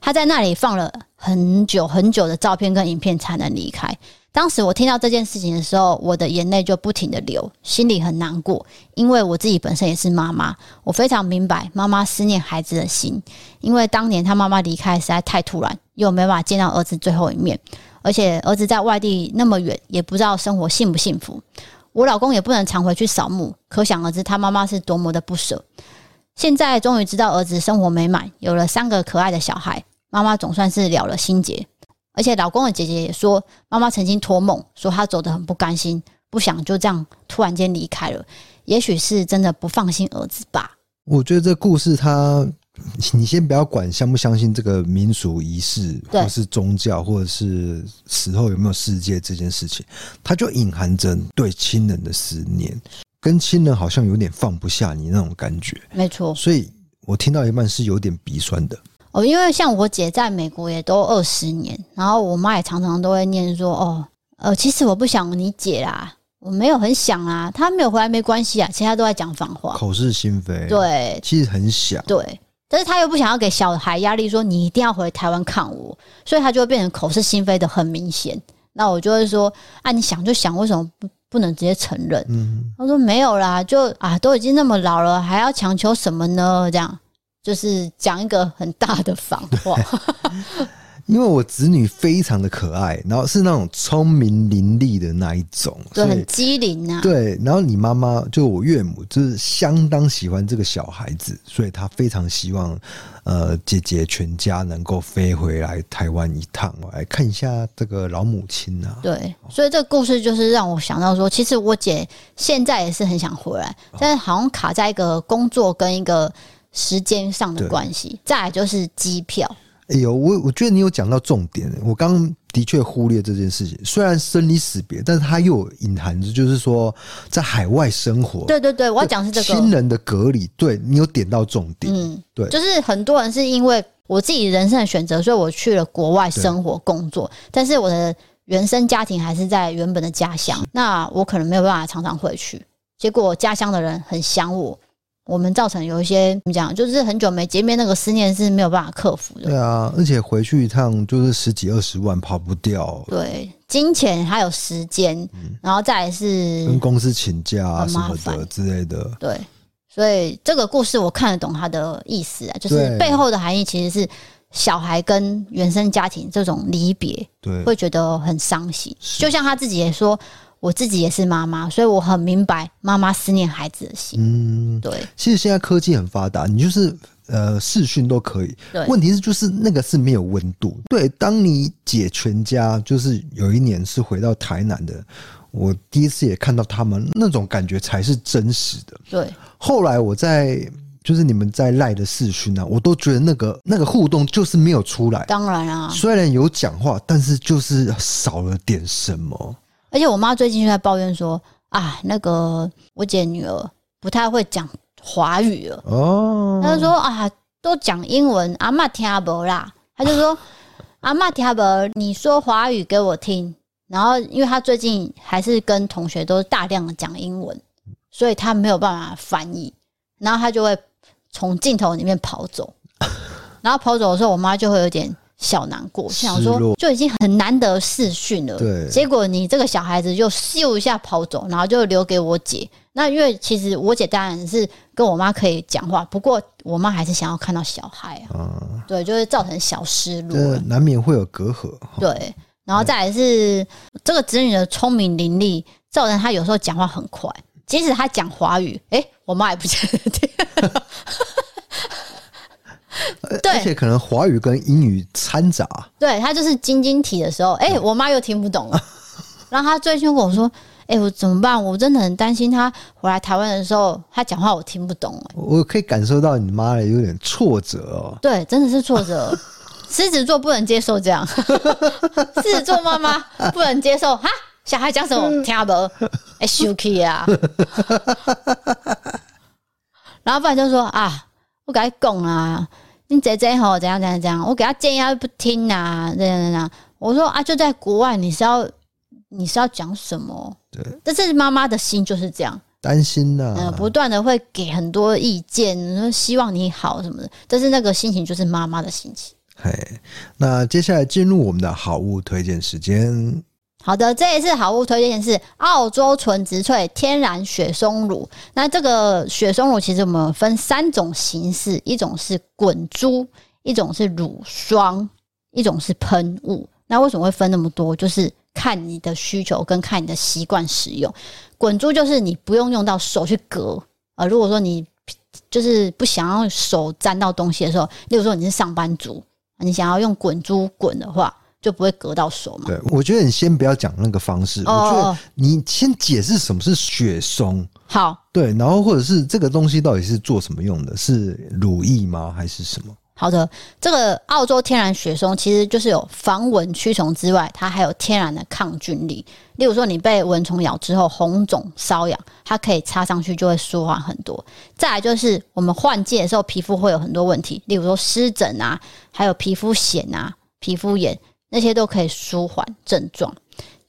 他在那里放了很久很久的照片跟影片才能离开。当时我听到这件事情的时候，我的眼泪就不停地流，心里很难过，因为我自己本身也是妈妈，我非常明白妈妈思念孩子的心。因为当年他妈妈离开实在太突然，又没办法见到儿子最后一面，而且儿子在外地那么远，也不知道生活幸不幸福。我老公也不能常回去扫墓，可想而知他妈妈是多么的不舍。现在终于知道儿子生活美满，有了三个可爱的小孩，妈妈总算是了了心结。而且老公的姐姐也说，妈妈曾经托梦说她走得很不甘心，不想就这样突然间离开了。也许是真的不放心儿子吧。我觉得这故事它，你先不要管相不相信这个民俗仪式，或是宗教，或者是死后有没有世界这件事情，它就隐含着对亲人的思念，跟亲人好像有点放不下你那种感觉。没错，所以我听到一半是有点鼻酸的。哦，因为像我姐在美国也都二十年，然后我妈也常常都会念说：“哦，呃，其实我不想你姐啦，我没有很想啊，她没有回来没关系啊。”其他都在讲反话，口是心非。对，其实很想。对，但是她又不想要给小孩压力，说你一定要回台湾看我，所以她就会变成口是心非的很明显。那我就会说：“啊，你想就想，为什么不不能直接承认？”嗯，她说没有啦，就啊，都已经那么老了，还要强求什么呢？这样。就是讲一个很大的反话，*laughs* 因为我子女非常的可爱，然后是那种聪明伶俐的那一种，对，很机灵啊。对，然后你妈妈就我岳母，就是相当喜欢这个小孩子，所以她非常希望呃姐姐全家能够飞回来台湾一趟，来看一下这个老母亲啊。对，所以这个故事就是让我想到说，其实我姐现在也是很想回来，但是好像卡在一个工作跟一个。时间上的关系，再来就是机票。哎呦，我我觉得你有讲到重点。我刚刚的确忽略这件事情，虽然生离死别，但是它又有隐含着，就是说在海外生活。对对对，我要讲是这个亲人的隔离。对，你有点到重点。嗯，对，就是很多人是因为我自己人生的选择，所以我去了国外生活工作，但是我的原生家庭还是在原本的家乡，那我可能没有办法常常回去。结果家乡的人很想我。我们造成有一些怎么讲，就是很久没见面，那个思念是没有办法克服的。对啊，而且回去一趟就是十几二十万，跑不掉。对，金钱还有时间，嗯、然后再来是跟公司请假啊什么的之类的。对，所以这个故事我看得懂他的意思啊，就是背后的含义其实是小孩跟原生家庭这种离别，对，会觉得很伤心。就像他自己也说。我自己也是妈妈，所以我很明白妈妈思念孩子的心。嗯，对。其实现在科技很发达，你就是呃视讯都可以。对。问题是就是那个是没有温度。对。当你姐全家就是有一年是回到台南的，我第一次也看到他们那种感觉才是真实的。对。后来我在就是你们在赖的视讯啊，我都觉得那个那个互动就是没有出来。当然啊，虽然有讲话，但是就是少了点什么。而且我妈最近就在抱怨说啊，那个我姐女儿不太会讲华语了。哦，她就说啊，都讲英文，阿嬷听不啦。她就说 *laughs* 阿嬷听不，你说华语给我听。然后，因为她最近还是跟同学都大量的讲英文，所以她没有办法翻译。然后她就会从镜头里面跑走。*laughs* 然后跑走的时候，我妈就会有点。小难过，想说就已经很难得视讯了，对，结果你这个小孩子就咻一下跑走，然后就留给我姐。那因为其实我姐当然是跟我妈可以讲话，不过我妈还是想要看到小孩啊，嗯、对，就会造成小失落，难免会有隔阂。对，然后再来是这个子女的聪明伶俐，造成他有时候讲话很快，即使他讲华语，哎、欸，我妈也不确定。对，而且可能华语跟英语掺杂。对，他就是晶晶体的时候，哎、欸，我妈又听不懂了。*laughs* 然后他最近跟我说：“哎、欸，我怎么办？我真的很担心他回来台湾的时候，他讲话我听不懂。”我可以感受到你妈有点挫折哦。对，真的是挫折。*laughs* 狮子座不能接受这样，*laughs* 狮子座妈妈不能接受哈，小孩讲什么听不懂，哎，生气啊。然后不然就说啊，我跟你讲啊。你姐姐吼怎样怎样怎样？我给他建议，他不听啊，这样这样。我说啊，就在国外，你是要你是要讲什么？对，但是妈妈的心就是这样，担心呐、啊，嗯，不断的会给很多意见，说希望你好什么的。但是那个心情就是妈妈的心情。嘿，那接下来进入我们的好物推荐时间。好的，这一次好物推荐是澳洲纯植萃天然雪松乳。那这个雪松乳其实我们分三种形式，一种是滚珠，一种是乳霜，一种是喷雾。那为什么会分那么多？就是看你的需求跟看你的习惯使用。滚珠就是你不用用到手去隔，呃，如果说你就是不想要手沾到东西的时候，例如说你是上班族，你想要用滚珠滚的话。就不会隔到手嘛？对，我觉得你先不要讲那个方式，哦、我觉得你先解释什么是雪松。好，对，然后或者是这个东西到底是做什么用的？是乳液吗？还是什么？好的，这个澳洲天然雪松其实就是有防蚊驱虫之外，它还有天然的抗菌力。例如说，你被蚊虫咬之后红肿瘙痒，它可以擦上去就会舒缓很多。再来就是我们换季的时候，皮肤会有很多问题，例如说湿疹啊，还有皮肤癣啊、皮肤炎。那些都可以舒缓症状。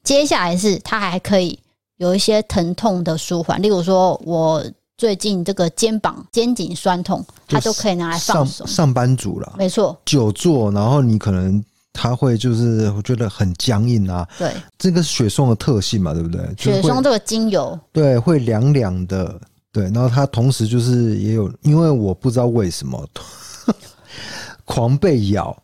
接下来是它还可以有一些疼痛的舒缓，例如说我最近这个肩膀、肩颈酸痛，它都可以拿来放松。上班族了，没错，久坐，然后你可能它会就是我觉得很僵硬啊。对，这个是雪松的特性嘛，对不对？雪松这个精油，对，会凉凉的。对，然后它同时就是也有，因为我不知道为什么 *laughs* 狂被咬。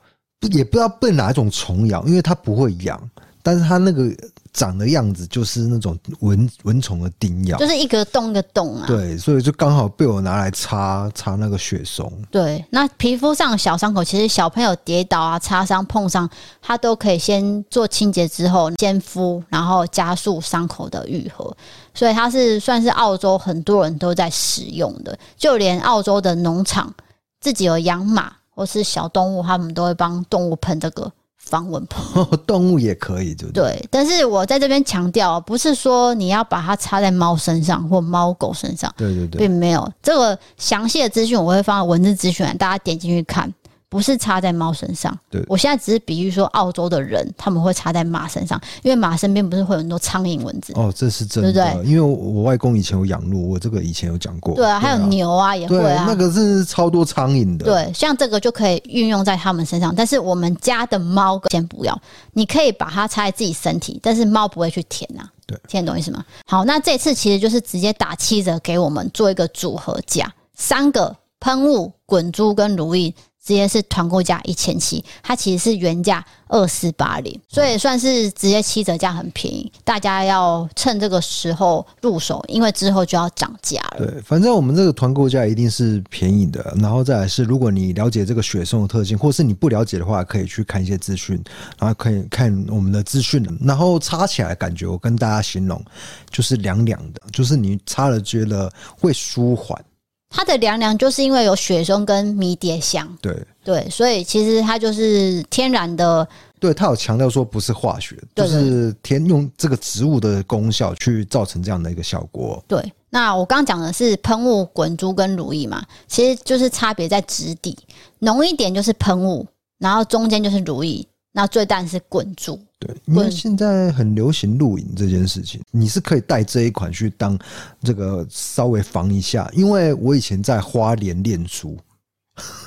也不知道被哪一种虫咬，因为它不会痒，但是它那个长的样子就是那种蚊蚊虫的叮咬，就是一个洞一个洞啊。对，所以就刚好被我拿来擦擦那个雪松。对，那皮肤上的小伤口，其实小朋友跌倒啊、擦伤、碰伤，它都可以先做清洁之后先敷，然后加速伤口的愈合。所以它是算是澳洲很多人都在使用的，就连澳洲的农场自己有养马。或是小动物，他们都会帮动物喷这个防蚊喷。*laughs* 动物也可以，对不对？对，但是我在这边强调，不是说你要把它插在猫身上或猫狗身上。对对对，并没有这个详细的资讯，我会放在文字资讯，大家点进去看。不是插在猫身上，对，我现在只是比喻说澳洲的人他们会插在马身上，因为马身边不是会有很多苍蝇蚊子。哦，这是真的，对不对？因为我外公以前有养鹿，我这个以前有讲过，对啊，还有牛啊也会啊，那个是超多苍蝇的，对，像这个就可以运用在他们身上，但是我们家的猫先不要，你可以把它插在自己身体，但是猫不会去舔啊，对，听得懂意思吗？好，那这次其实就是直接打七折给我们做一个组合价，三个喷雾、滚珠跟乳液。直接是团购价一千七，它其实是原价二四八零，所以算是直接七折价，很便宜。大家要趁这个时候入手，因为之后就要涨价了。对，反正我们这个团购价一定是便宜的。然后再来是，如果你了解这个雪松的特性，或是你不了解的话，可以去看一些资讯，然后可以看我们的资讯，然后擦起来感觉，我跟大家形容就是凉凉的，就是你擦了觉得会舒缓。它的凉凉就是因为有雪松跟迷迭香，对对，所以其实它就是天然的。对，它有强调说不是化学，就是天用这个植物的功效去造成这样的一个效果。对，那我刚刚讲的是喷雾、滚珠跟乳液嘛，其实就是差别在质地，浓一点就是喷雾，然后中间就是乳液，那最淡是滚珠。对，因为现在很流行露营这件事情，你是可以带这一款去当这个稍微防一下。因为我以前在花莲念书，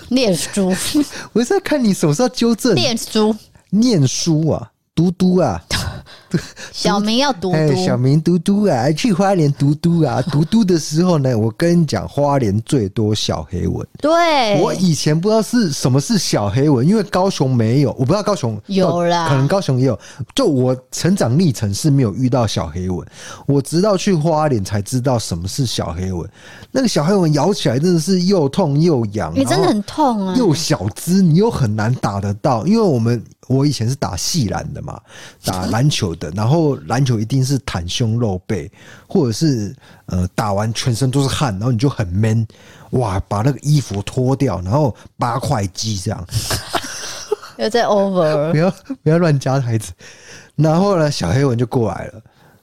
念书，*laughs* 我是在看你手上纠正念书，念书啊，嘟嘟啊。*laughs* *laughs* 小明要读读、欸，小明嘟嘟啊，去花莲嘟嘟啊，嘟嘟的时候呢，我跟你讲，花莲最多小黑蚊。对，我以前不知道是什么是小黑蚊，因为高雄没有，我不知道高雄有啦，可能高雄也有。就我成长历程是没有遇到小黑蚊，我直到去花莲才知道什么是小黑蚊。那个小黑蚊咬起来真的是又痛又痒，你、欸、真的很痛啊，又小只，你又很难打得到，因为我们。我以前是打细篮的嘛，打篮球的，然后篮球一定是袒胸露背，或者是呃打完全身都是汗，然后你就很 man，哇，把那个衣服脱掉，然后八块肌这样，又在 over，*laughs* 不要不要乱加台词，然后呢，小黑蚊就过来了，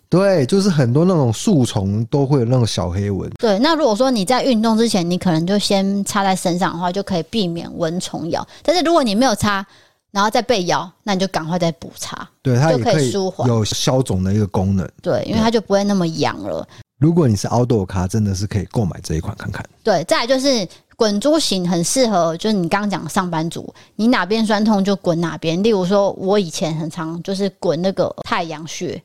对，就是很多那种树丛都会有那种小黑蚊。对，那如果说你在运动之前，你可能就先擦在身上的话，就可以避免蚊虫咬。但是如果你没有擦，然后再被咬，那你就赶快再补擦，对，它就可以舒缓，有消肿的一个功能。对，因为它就不会那么痒了。如果你是 outdoor 咖，真的是可以购买这一款看看。对，再来就是滚珠型，很适合，就是你刚刚讲上班族，你哪边酸痛就滚哪边。例如说，我以前很常就是滚那个太阳穴。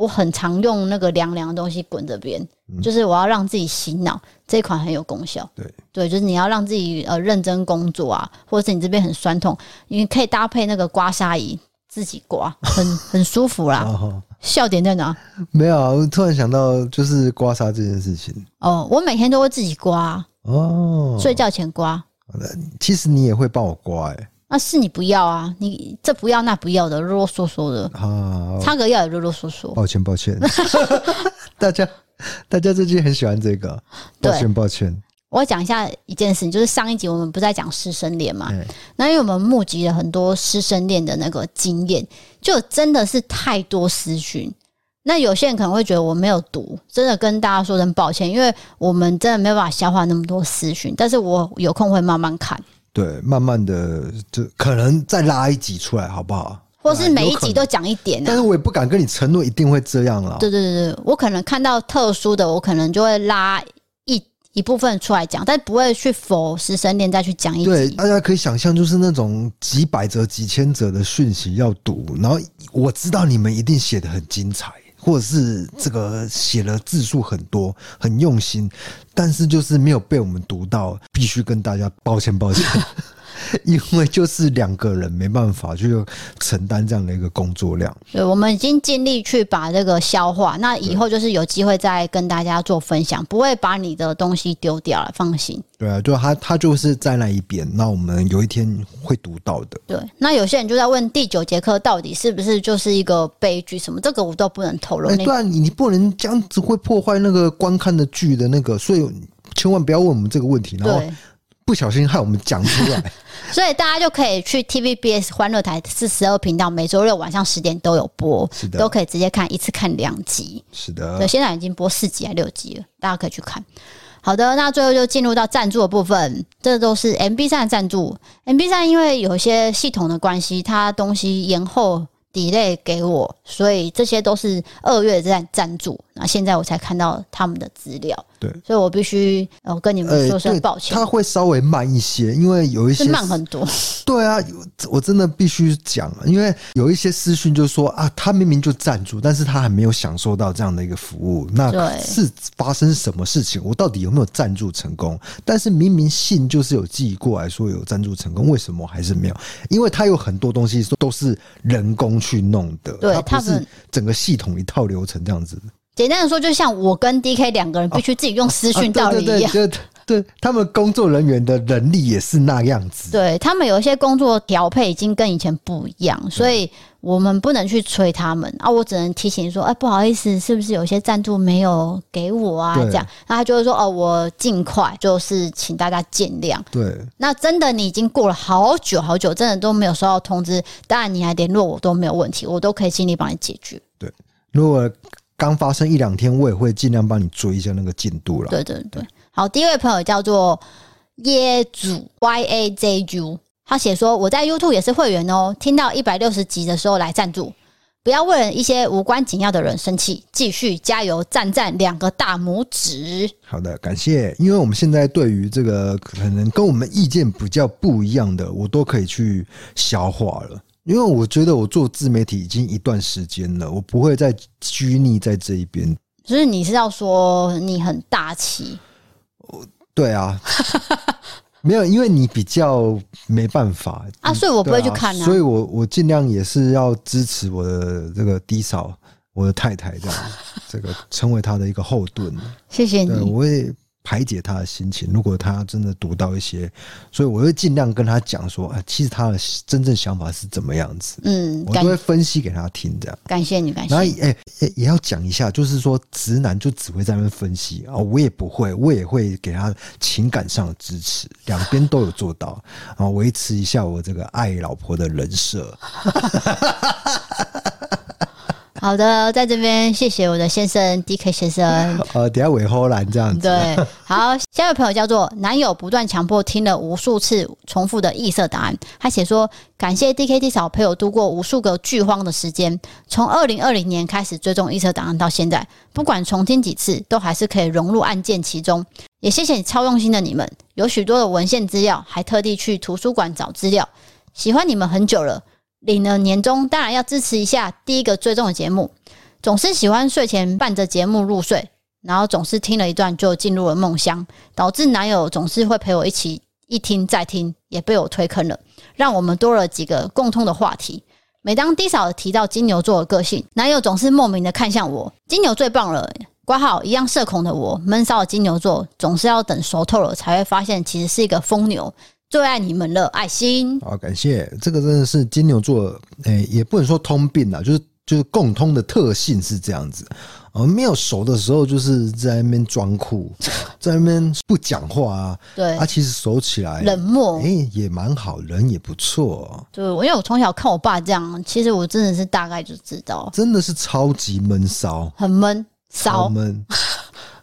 我很常用那个凉凉的东西滚这边，就是我要让自己洗脑，这一款很有功效。对对，就是你要让自己呃认真工作啊，或者是你这边很酸痛，你可以搭配那个刮痧仪自己刮，很 *laughs* 很舒服啦。笑点在哪？没有，我突然想到就是刮痧这件事情。哦，我每天都会自己刮哦，睡觉前刮。其实你也会帮我刮哎、欸。那、啊、是你不要啊，你这不要那不要的，啰啰嗦嗦的，啊，插个要也啰啰嗦嗦。抱歉抱歉，*laughs* 大家大家最近很喜欢这个，抱歉抱歉。我讲一下一件事情，就是上一集我们不是在讲师生恋嘛，那因为我们募集了很多师生恋的那个经验，就真的是太多私讯。那有些人可能会觉得我没有读，真的跟大家说声抱歉，因为我们真的没有办法消化那么多私讯，但是我有空会慢慢看。对，慢慢的就可能再拉一集出来，好不好？或是每一集都讲一点，啊，但是我也不敢跟你承诺一定会这样了。对对对对，我可能看到特殊的，我可能就会拉一一部分出来讲，但不会去否师生恋再去讲一集。对，大家可以想象，就是那种几百则、几千则的讯息要读，然后我知道你们一定写得很精彩。或者是这个写了字数很多，很用心，但是就是没有被我们读到，必须跟大家抱歉抱歉。*laughs* *laughs* 因为就是两个人没办法去承担这样的一个工作量。对，我们已经尽力去把这个消化。那以后就是有机会再跟大家做分享，不会把你的东西丢掉了，放心。对啊，就他他就是在那一边，那我们有一天会读到的。对，那有些人就在问第九节课到底是不是就是一个悲剧？什么这个我都不能透露。对啊，你你不能这样子会破坏那个观看的剧的那个，所以千万不要问我们这个问题。然后。不小心害我们讲出来，*laughs* 所以大家就可以去 TVBS 欢乐台四十二频道，每周六晚上十点都有播，是的，都可以直接看，一次看两集。是的，对，现在已经播四集还六集了，大家可以去看。好的，那最后就进入到赞助的部分，这都是 MB 三的赞助。MB 三因为有些系统的关系，它东西延后 delay 给我，所以这些都是二月在赞助，那现在我才看到他们的资料，对，所以我必须呃跟你们说声抱歉。他会稍微慢一些，因为有一些慢很多。对啊，我真的必须讲，因为有一些私讯就说啊，他明明就赞助，但是他还没有享受到这样的一个服务，那是发生什么事情？我到底有没有赞助成功？但是明明信就是有寄过来说有赞助成功，为什么还是没有？因为他有很多东西都是人工。去弄的，对，他是整个系统一套流程这样子。简单的说，就像我跟 DK 两个人必须自己用私讯道理一样。对，对，对，对，他们工作人员的能力也是那样子。对，他们有一些工作调配已经跟以前不一样，所以我们不能去催他们啊。我只能提醒说，哎，不好意思，是不是有些赞助没有给我啊？这样，那他就会说，哦，我尽快，就是请大家见谅。对，那真的你已经过了好久好久，真的都没有收到通知，当然你还联络我都没有问题，我都可以尽力帮你解决。对，如果。刚发生一两天，我也会尽量帮你追一下那个进度了。对对对，好，第一位朋友叫做耶祖 Y A Z U，他写说我在 YouTube 也是会员哦，听到一百六十集的时候来赞助，不要为了一些无关紧要的人生气，继续加油，赞赞两个大拇指。好的，感谢，因为我们现在对于这个可能跟我们意见比较不一样的，我都可以去消化了。因为我觉得我做自媒体已经一段时间了，我不会再拘泥在这一边。就是你是要说你很大气？对啊，*laughs* 没有，因为你比较没办法啊，所以我不会去看啊。所以我我尽量也是要支持我的这个低嫂，我的太太这样，这个成为她的一个后盾。谢谢你，我也。排解他的心情。如果他真的读到一些，所以我会尽量跟他讲说，啊，其实他的真正想法是怎么样子。嗯，我都会分析给他听，这样。感谢你，感谢。然后，哎，也也要讲一下，就是说，直男就只会在那边分析啊，我也不会，我也会给他情感上的支持，两边都有做到，然后维持一下我这个爱老婆的人设。*laughs* 好的，在这边谢谢我的先生 DK 先生。*laughs* 呃，等下尾后来这样子。对，好，下一位朋友叫做男友不断强迫听了无数次重复的异色档案，他写说感谢 D 嫂陪我度过无数个剧荒的时间，从二零二零年开始追踪异色档案到现在，不管重听几次，都还是可以融入案件其中。也谢谢你超用心的你们，有许多的文献资料，还特地去图书馆找资料，喜欢你们很久了。领了年终，当然要支持一下第一个追踪的节目。总是喜欢睡前伴着节目入睡，然后总是听了一段就进入了梦乡，导致男友总是会陪我一起一听再听，也被我推坑了，让我们多了几个共通的话题。每当 D 嫂提到金牛座的个性，男友总是莫名的看向我。金牛最棒了，括号一样社恐的我，闷骚的金牛座总是要等熟透了才会发现，其实是一个疯牛。最爱你们了，爱心。好，感谢。这个真的是金牛座，诶、欸，也不能说通病啦，就是就是共通的特性是这样子。呃，没有熟的时候，就是在那边装酷，*laughs* 在那边不讲话啊。对，啊，其实熟起来冷漠，诶、欸，也蛮好，人也不错。对，因为我从小看我爸这样，其实我真的是大概就知道，真的是超级闷骚，很闷骚闷。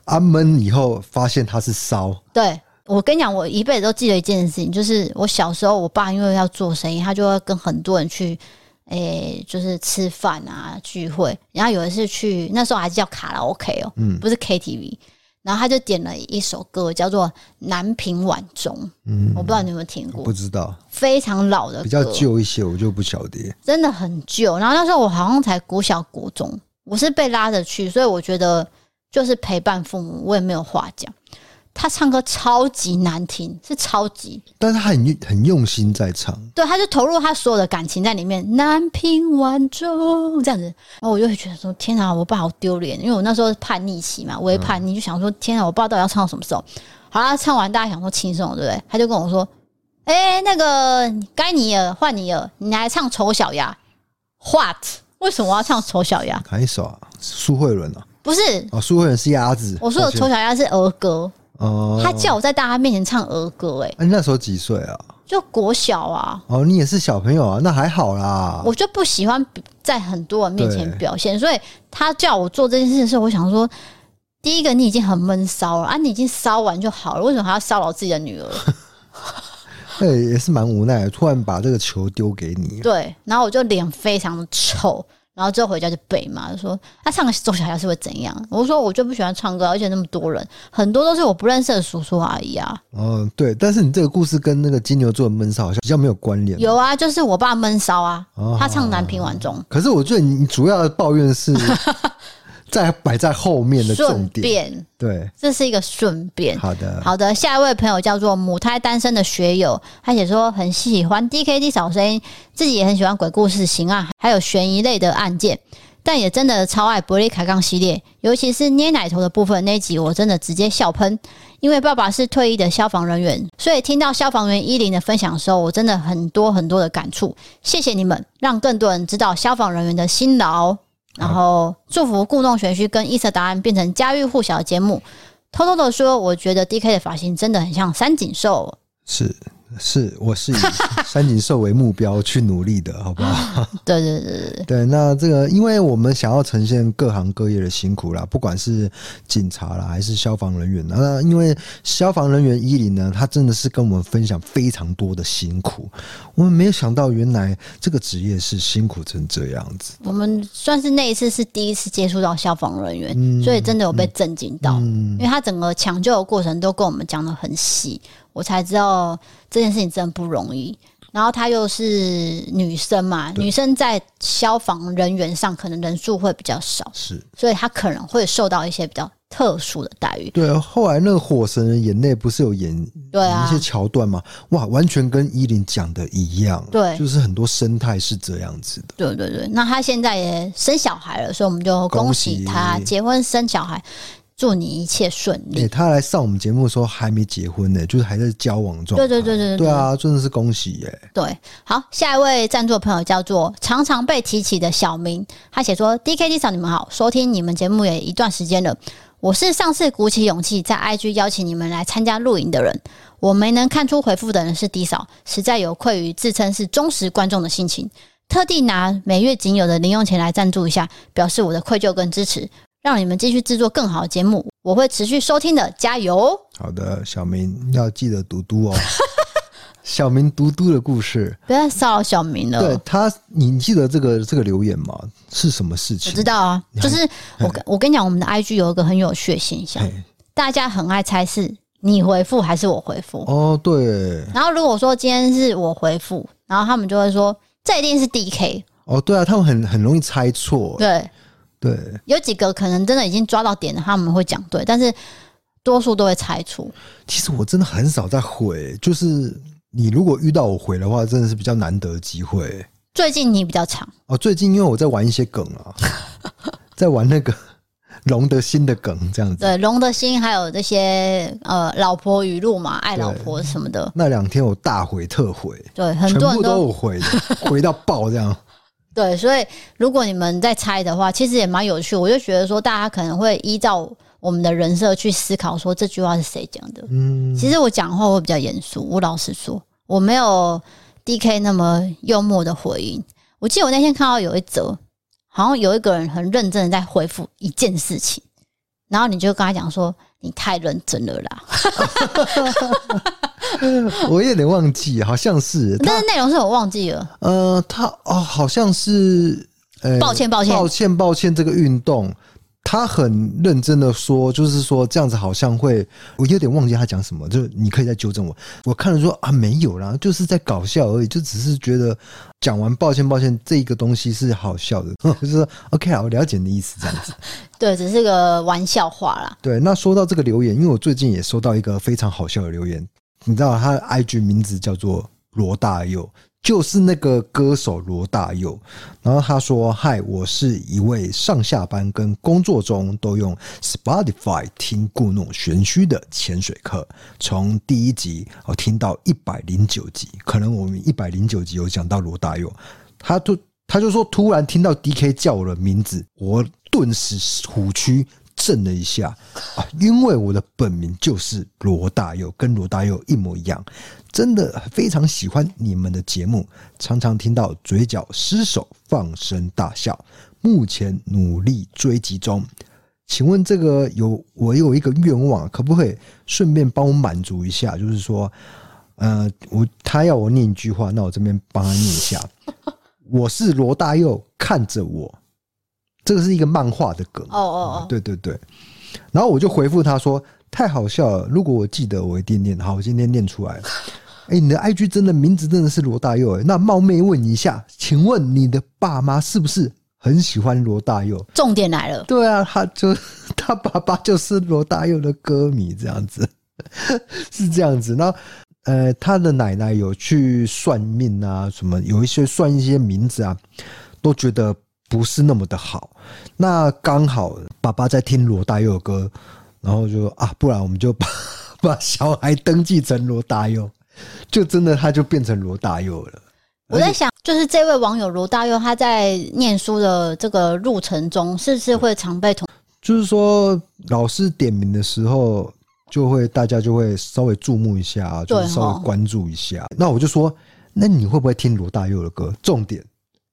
啊闷以后发现他是骚，对。我跟你讲，我一辈子都记得一件事情，就是我小时候，我爸因为要做生意，他就会跟很多人去，诶、欸，就是吃饭啊聚会。然后有一次去，那时候还是叫卡拉 OK 哦，嗯，不是 KTV。然后他就点了一首歌，叫做《南屏晚钟》，嗯，我不知道你有没有听过，不知道，非常老的歌，比较旧一些，我就不晓得，真的很旧。然后那时候我好像才国小国中，我是被拉着去，所以我觉得就是陪伴父母，我也没有话讲。他唱歌超级难听，是超级，但是他很很用心在唱，对，他就投入他所有的感情在里面。南屏晚钟这样子，然后我就会觉得说：天啊，我爸好丢脸！因为我那时候叛逆期嘛，我也叛逆，就想说：天啊，我爸到底要唱到什么时候？好啦，唱完大家想说轻松，对不对？他就跟我说：哎、欸，那个该你了，换你了，你来唱丑小鸭。What？*laughs* 为什么我要唱丑小鸭？哪一首啊？苏慧伦啊？不是哦，苏慧伦是鸭子。我说的丑小鸭是儿歌。哦，他叫我在大家面前唱儿歌，哎，你那时候几岁啊？就国小啊。哦，你也是小朋友啊，那还好啦。我就不喜欢在很多人面前表现，所以他叫我做这件事的时候，我想说，第一个你已经很闷骚了啊，你已经骚完就好了，为什么还要骚扰自己的女儿？对，*laughs* 也是蛮无奈的，突然把这个球丢给你。对，然后我就脸非常的臭。然后之后回家就背嘛，就说他唱个周小调是会怎样？我说我就不喜欢唱歌，而且那么多人，很多都是我不认识的叔叔阿姨啊。嗯，对，但是你这个故事跟那个金牛座的闷骚好像比较没有关联。有啊，就是我爸闷骚啊，哦、他唱南屏晚钟。可是我觉得你主要的抱怨是。*laughs* 在摆在后面的重点，对，这是一个顺便。好的，好的。下一位朋友叫做母胎单身的学友，他写说很喜欢 DKD 小声音，自己也很喜欢鬼故事、刑案，还有悬疑类的案件，但也真的超爱伯利凯杠系列，尤其是捏奶头的部分那一集，我真的直接笑喷。因为爸爸是退役的消防人员，所以听到消防员依林的分享的时候，我真的很多很多的感触。谢谢你们，让更多人知道消防人员的辛劳。然后祝福故弄玄虚跟异色答案变成家喻户晓的节目。偷偷的说，我觉得 DK 的发型真的很像三井寿。是。是，我是以 *laughs* 三井寿为目标去努力的，好不好？*laughs* 对对对对对。那这个，因为我们想要呈现各行各业的辛苦啦，不管是警察啦，还是消防人员。那因为消防人员伊林呢，他真的是跟我们分享非常多的辛苦。我们没有想到，原来这个职业是辛苦成这样子。我们算是那一次是第一次接触到消防人员，嗯、所以真的有被震惊到，嗯、因为他整个抢救的过程都跟我们讲的很细。我才知道这件事情真的不容易，然后她又是女生嘛，女生在消防人员上可能人数会比较少，是，所以她可能会受到一些比较特殊的待遇。对啊，后来那个火神的眼泪不是有演对啊一些桥段吗？哇，完全跟依林讲的一样，对，就是很多生态是这样子的。对对对，那她现在也生小孩了，所以我们就恭喜她结婚生小孩。祝你一切顺利。欸，他来上我们节目的时候还没结婚呢，就是还在交往中。对对对对对，对啊，真的是恭喜耶！对，好，下一位赞助朋友叫做常常被提起的小明，他写说：“DKD 嫂，你们好，收听你们节目也一段时间了。我是上次鼓起勇气在 IG 邀请你们来参加录影的人，我没能看出回复的人是 D 嫂，实在有愧于自称是忠实观众的心情，特地拿每月仅有的零用钱来赞助一下，表示我的愧疚跟支持。”让你们继续制作更好的节目，我会持续收听的，加油！好的，小明要记得嘟嘟哦。*laughs* 小明嘟嘟的故事，不要骚扰小明了。对他，你记得这个这个留言吗？是什么事情？我知道啊，就是我跟我跟你讲，我们的 IG 有一个很有趣的现象，大家很爱猜是你回复还是我回复。哦，对。然后如果说今天是我回复，然后他们就会说这一定是 DK。哦，对啊，他们很很容易猜错。对。对，有几个可能真的已经抓到点了，他们会讲对，但是多数都会猜错。其实我真的很少在回，就是你如果遇到我回的话，真的是比较难得的机会。最近你比较长哦，最近因为我在玩一些梗啊，*laughs* 在玩那个龙的心的梗这样子。对，龙的心还有这些呃老婆语录嘛，爱老婆什么的。那两天我大回特回，对，很多人都，都有回的，回到爆这样。对，所以如果你们在猜的话，其实也蛮有趣。我就觉得说，大家可能会依照我们的人设去思考，说这句话是谁讲的。嗯，其实我讲话会比较严肃。我老实说，我没有 DK 那么幽默的回应。我记得我那天看到有一则，好像有一个人很认真的在回复一件事情，然后你就跟他讲说：“你太认真了啦。*laughs* ”我有点忘记，好像是，*laughs* 但是内容是我忘记了。呃，他哦，好像是，呃，抱歉，抱歉，抱歉，抱歉，这个运动。他很认真的说，就是说这样子好像会，我有点忘记他讲什么，就你可以再纠正我。我看了说啊，没有啦，就是在搞笑而已，就只是觉得讲完抱歉抱歉这个东西是好笑的，*laughs* 就是说 OK 啊，我了解你的意思，这样子。*laughs* 对，只是个玩笑话啦。对，那说到这个留言，因为我最近也收到一个非常好笑的留言，你知道他的 IG 名字叫做罗大佑。就是那个歌手罗大佑，然后他说：“嗨，我是一位上下班跟工作中都用 Spotify 听故弄玄虚的潜水客，从第一集我听到一百零九集，可能我们一百零九集有讲到罗大佑，他就他就说突然听到 DK 叫我的名字，我顿时虎躯震了一下啊，因为我的本名就是罗大佑，跟罗大佑一模一样。”真的非常喜欢你们的节目，常常听到嘴角失手，放声大笑。目前努力追击中，请问这个有我有一个愿望，可不可以顺便帮我满足一下？就是说，呃，我他要我念一句话，那我这边帮他念一下。我是罗大佑，看着我，这个是一个漫画的梗。哦哦哦，对对对。然后我就回复他说：“太好笑了，如果我记得，我一定念。”好，我今天念出来了。*laughs* 哎，你的 IG 真的名字真的是罗大佑哎。那冒昧问一下，请问你的爸妈是不是很喜欢罗大佑？重点来了。对啊，他就 *laughs* 他爸爸就是罗大佑的歌迷，这样子 *laughs* 是这样子。那呃，他的奶奶有去算命啊，什么有一些算一些名字啊，都觉得不是那么的好。那刚好爸爸在听罗大佑的歌，然后就啊，不然我们就把 *laughs* 把小孩登记成罗大佑。就真的他就变成罗大佑了。我在想，就是这位网友罗大佑，他在念书的这个路程中，是不是会常被同？就是说，老师点名的时候，就会大家就会稍微注目一下，就是稍微关注一下。那我就说，那你会不会听罗大佑的歌？重点，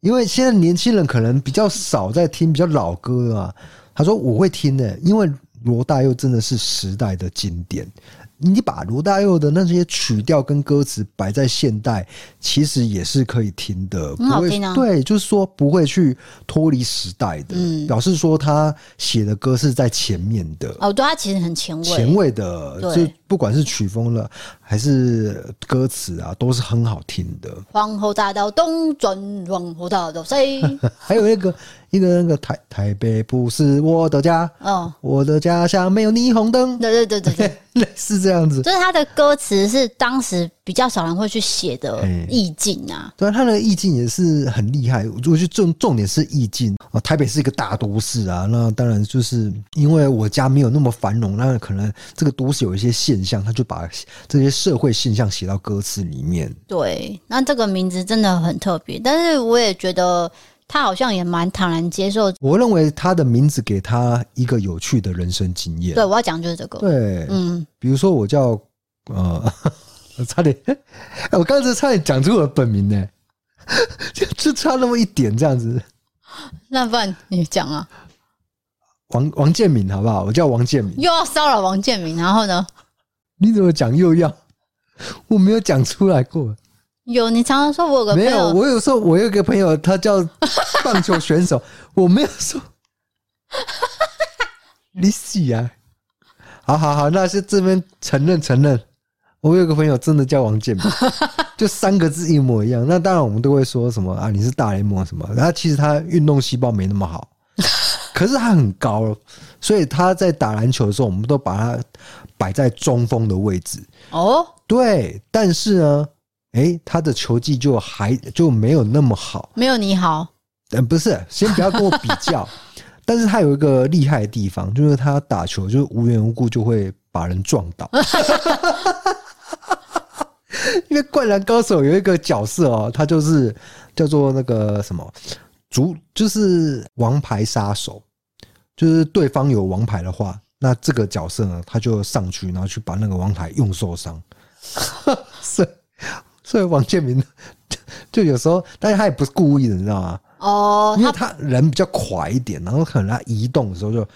因为现在年轻人可能比较少在听比较老歌啊。他说我会听的，因为罗大佑真的是时代的经典。你把罗大佑的那些曲调跟歌词摆在现代，其实也是可以听的，很好听啊。对，就是说不会去脱离时代的，嗯，表示说他写的歌是在前面的。哦，对，他其实很前卫，前卫的，就不管是曲风了还是歌词啊，都是很好听的。皇后大道东转，皇后大道西，*laughs* 还有一个。一个那个台台北不是我的家，哦，我的家乡没有霓虹灯，对对对对对，*laughs* 类似这样子。就是他的歌词是当时比较少人会去写的意境啊。对，他的意境也是很厉害。我觉得重重点是意境啊。台北是一个大都市啊，那当然就是因为我家没有那么繁荣，那可能这个都市有一些现象，他就把这些社会现象写到歌词里面。对，那这个名字真的很特别，但是我也觉得。他好像也蛮坦然接受。我认为他的名字给他一个有趣的人生经验。对，我要讲就是这个。对，嗯，比如说我叫呃，差点，*laughs* 我刚才差点讲出我的本名呢，*laughs* 就就差那么一点这样子。*laughs* 那不然你讲啊？王王建民好不好？我叫王建民。又要骚扰王建民，然后呢？你怎么讲又要？我没有讲出来过。有，你常常说我有个朋友，没有，我有说，我有个朋友，他叫棒球选手，我没有说，你死啊！好好好，那是这边承认承认，我有个朋友真的叫王建民，*laughs* 就三个字一模一样。那当然我们都会说什么啊？你是大联盟什么？然后其实他运动细胞没那么好，*laughs* 可是他很高，所以他在打篮球的时候，我们都把他摆在中锋的位置。哦，对，但是呢。哎、欸，他的球技就还就没有那么好，没有你好。嗯，不是，先不要跟我比较。*laughs* 但是他有一个厉害的地方，就是他打球就是无缘无故就会把人撞倒。*laughs* 因为《灌篮高手》有一个角色哦，他就是叫做那个什么主，就是王牌杀手。就是对方有王牌的话，那这个角色呢，他就上去，然后去把那个王牌用受伤。*laughs* 是。所以王建民 *laughs* 就有时候，但是他也不是故意的，你知道吗？哦，因为他人比较快一点，然后可能他移动的时候就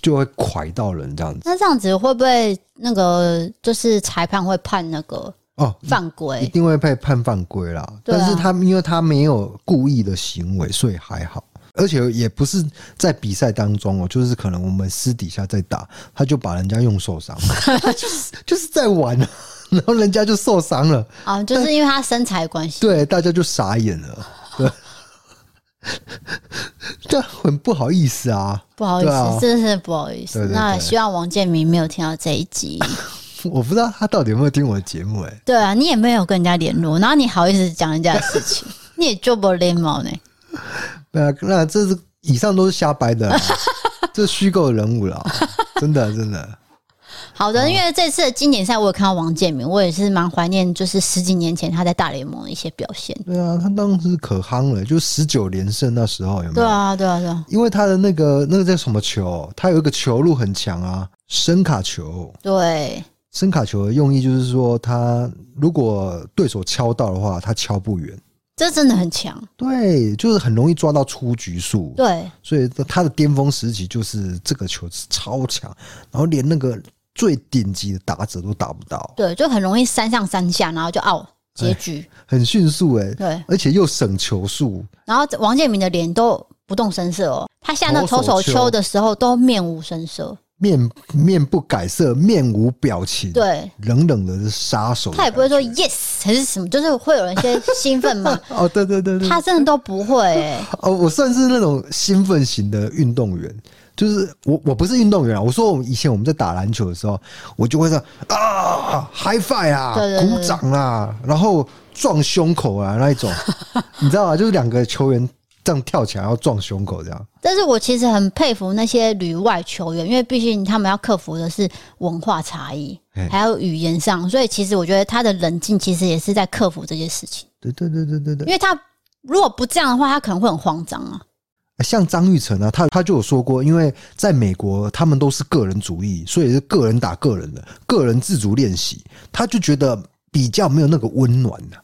就会快到人这样子。那这样子会不会那个就是裁判会判那个哦犯规？一定会被判犯规啦。但是他因为他没有故意的行为，所以还好。而且也不是在比赛当中哦，就是可能我们私底下在打，他就把人家用受伤，*laughs* 就是就是在玩啊。然后人家就受伤了啊，就是因为他身材关系。对，大家就傻眼了。对，*laughs* 这很不好意思啊，不好意思，啊、真的是不好意思。那希望王建民没有听到这一集。*laughs* 我不知道他到底有没有听我的节目哎、欸。对啊，你也没有跟人家联络，然后你好意思讲人家的事情，你也做不了脸毛呢。*laughs* 对啊，那这是以上都是瞎掰的，*laughs* 这是虚构人物了，真的真的。好的，因为这次的经典赛，我有看到王建民，我也是蛮怀念，就是十几年前他在大联盟的一些表现。对啊，他当时可夯了，就十九连胜那时候有没有？对啊，对啊，对啊。因为他的那个那个叫什么球，他有一个球路很强啊，伸卡球。对，伸卡球的用意就是说，他如果对手敲到的话，他敲不远。这真的很强。对，就是很容易抓到出局数。对，所以他的巅峰时期就是这个球是超强，然后连那个。最顶级的打者都打不到。对，就很容易三上三下，然后就 out 结局，很迅速哎、欸。对，而且又省球数。然后王建民的脸都不动声色哦，他下那投手丘的时候都面无声色。面面不改色，面无表情，对，冷冷的杀手。他也不会说 yes 还是什么，就是会有人先兴奋嘛。*laughs* 哦，对对对对，他真的都不会、欸。*laughs* 哦，我算是那种兴奋型的运动员，就是我我不是运动员啊。我说我们以前我们在打篮球的时候，我就会说啊，high five 啊，鼓掌啊，然后撞胸口啊那一种，*laughs* 你知道吗？就是两个球员。这样跳起来要撞胸口，这样。但是我其实很佩服那些旅外球员，因为毕竟他们要克服的是文化差异，还有语言上，所以其实我觉得他的冷静其实也是在克服这些事情。对对对对对对。因为他如果不这样的话，他可能会很慌张啊。像张玉成啊，他他就有说过，因为在美国他们都是个人主义，所以是个人打个人的，个人自主练习，他就觉得比较没有那个温暖的。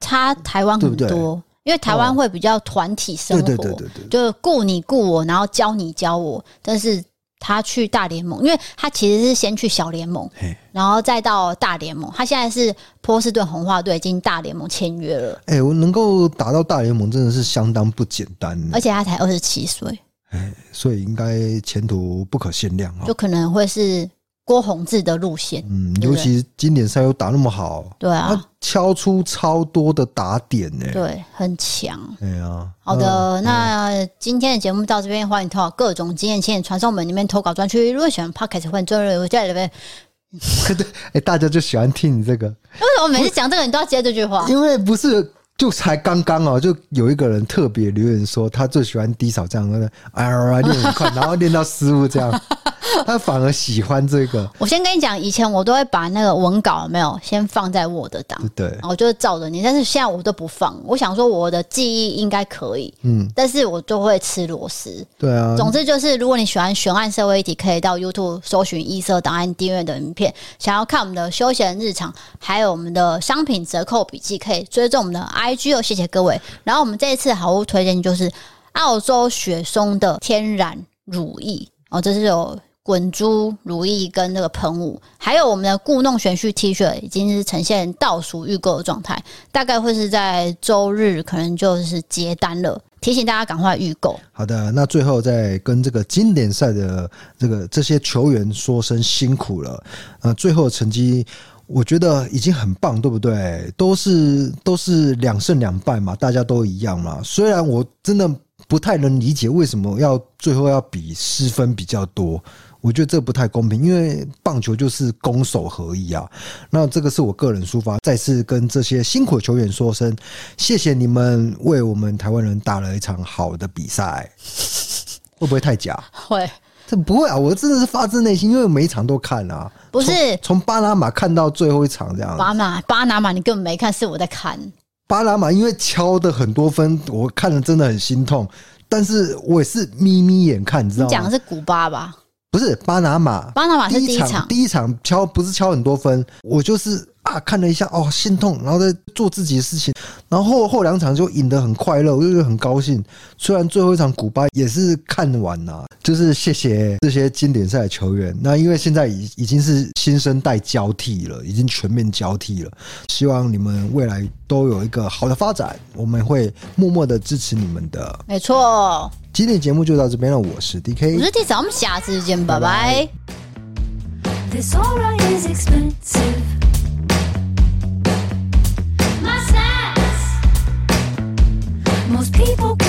差台湾很多。对不对？因为台湾会比较团体生活，就是顾你顾我，然后教你教我。但是他去大联盟，因为他其实是先去小联盟，然后再到大联盟。他现在是波士顿红袜队，已经大联盟签约了。哎，我能够打到大联盟，真的是相当不简单。而且他才二十七岁，哎，所以应该前途不可限量啊！就可能会是。郭宏志的路线，嗯，尤其今年赛又打那么好，对啊，他敲出超多的打点呢，对，很强，对啊。好的，那今天的节目到这边，欢迎投稿各种经验，请传送门里面投稿专区。如果喜欢 Podcast 欢迎追留在里面。对，哎，大家就喜欢听你这个。为什么每次讲这个你都要接这句话？*laughs* 因为不是。就才刚刚哦，就有一个人特别留言说，他最喜欢低扫这样的，哎呀，练很快，*laughs* 然后练到失误这样，*laughs* 他反而喜欢这个。我先跟你讲，以前我都会把那个文稿有没有先放在 Word 档，对，我就是照着你。但是现在我都不放，我想说我的记忆应该可以，嗯，但是我就会吃螺丝。对啊，总之就是，如果你喜欢悬案社会议题，可以到 YouTube 搜寻异色档案订阅的影片。想要看我们的休闲日常，还有我们的商品折扣笔记，可以追踪我们的。IG 哦，谢谢各位。然后我们这一次好物推荐就是澳洲雪松的天然乳液哦，这是有滚珠如意跟那个喷雾，还有我们的故弄玄虚 T 恤已经是呈现倒数预购的状态，大概会是在周日可能就是接单了，提醒大家赶快预购。好的，那最后再跟这个经典赛的这个这些球员说声辛苦了，呃，最后的成绩。我觉得已经很棒，对不对？都是都是两胜两败嘛，大家都一样嘛。虽然我真的不太能理解为什么要最后要比失分比较多，我觉得这不太公平，因为棒球就是攻守合一啊。那这个是我个人抒发，再次跟这些辛苦球员说声谢谢你们为我们台湾人打了一场好的比赛，会不会太假？会。这不会啊！我真的是发自内心，因为每一场都看啊。不是从巴拿马看到最后一场这样。巴拿巴拿马，你根本没看，是我在看。巴拿马因为敲的很多分，我看了真的很心痛。但是我也是眯眯眼看，你知道吗？你讲的是古巴吧？不是巴拿马，巴拿马是第一场，第一场敲不是敲很多分，我就是。啊，看了一下哦，心痛，然后在做自己的事情，然后后，后两场就赢得很快乐，我就很高兴。虽然最后一场古巴也是看完了，就是谢谢这些经典赛的球员。那因为现在已已经是新生代交替了，已经全面交替了。希望你们未来都有一个好的发展，我们会默默的支持你们的。没错，今天的节目就到这边了。我是 DK，我是 T 仔，我们下次见，拜拜。拜拜 Most people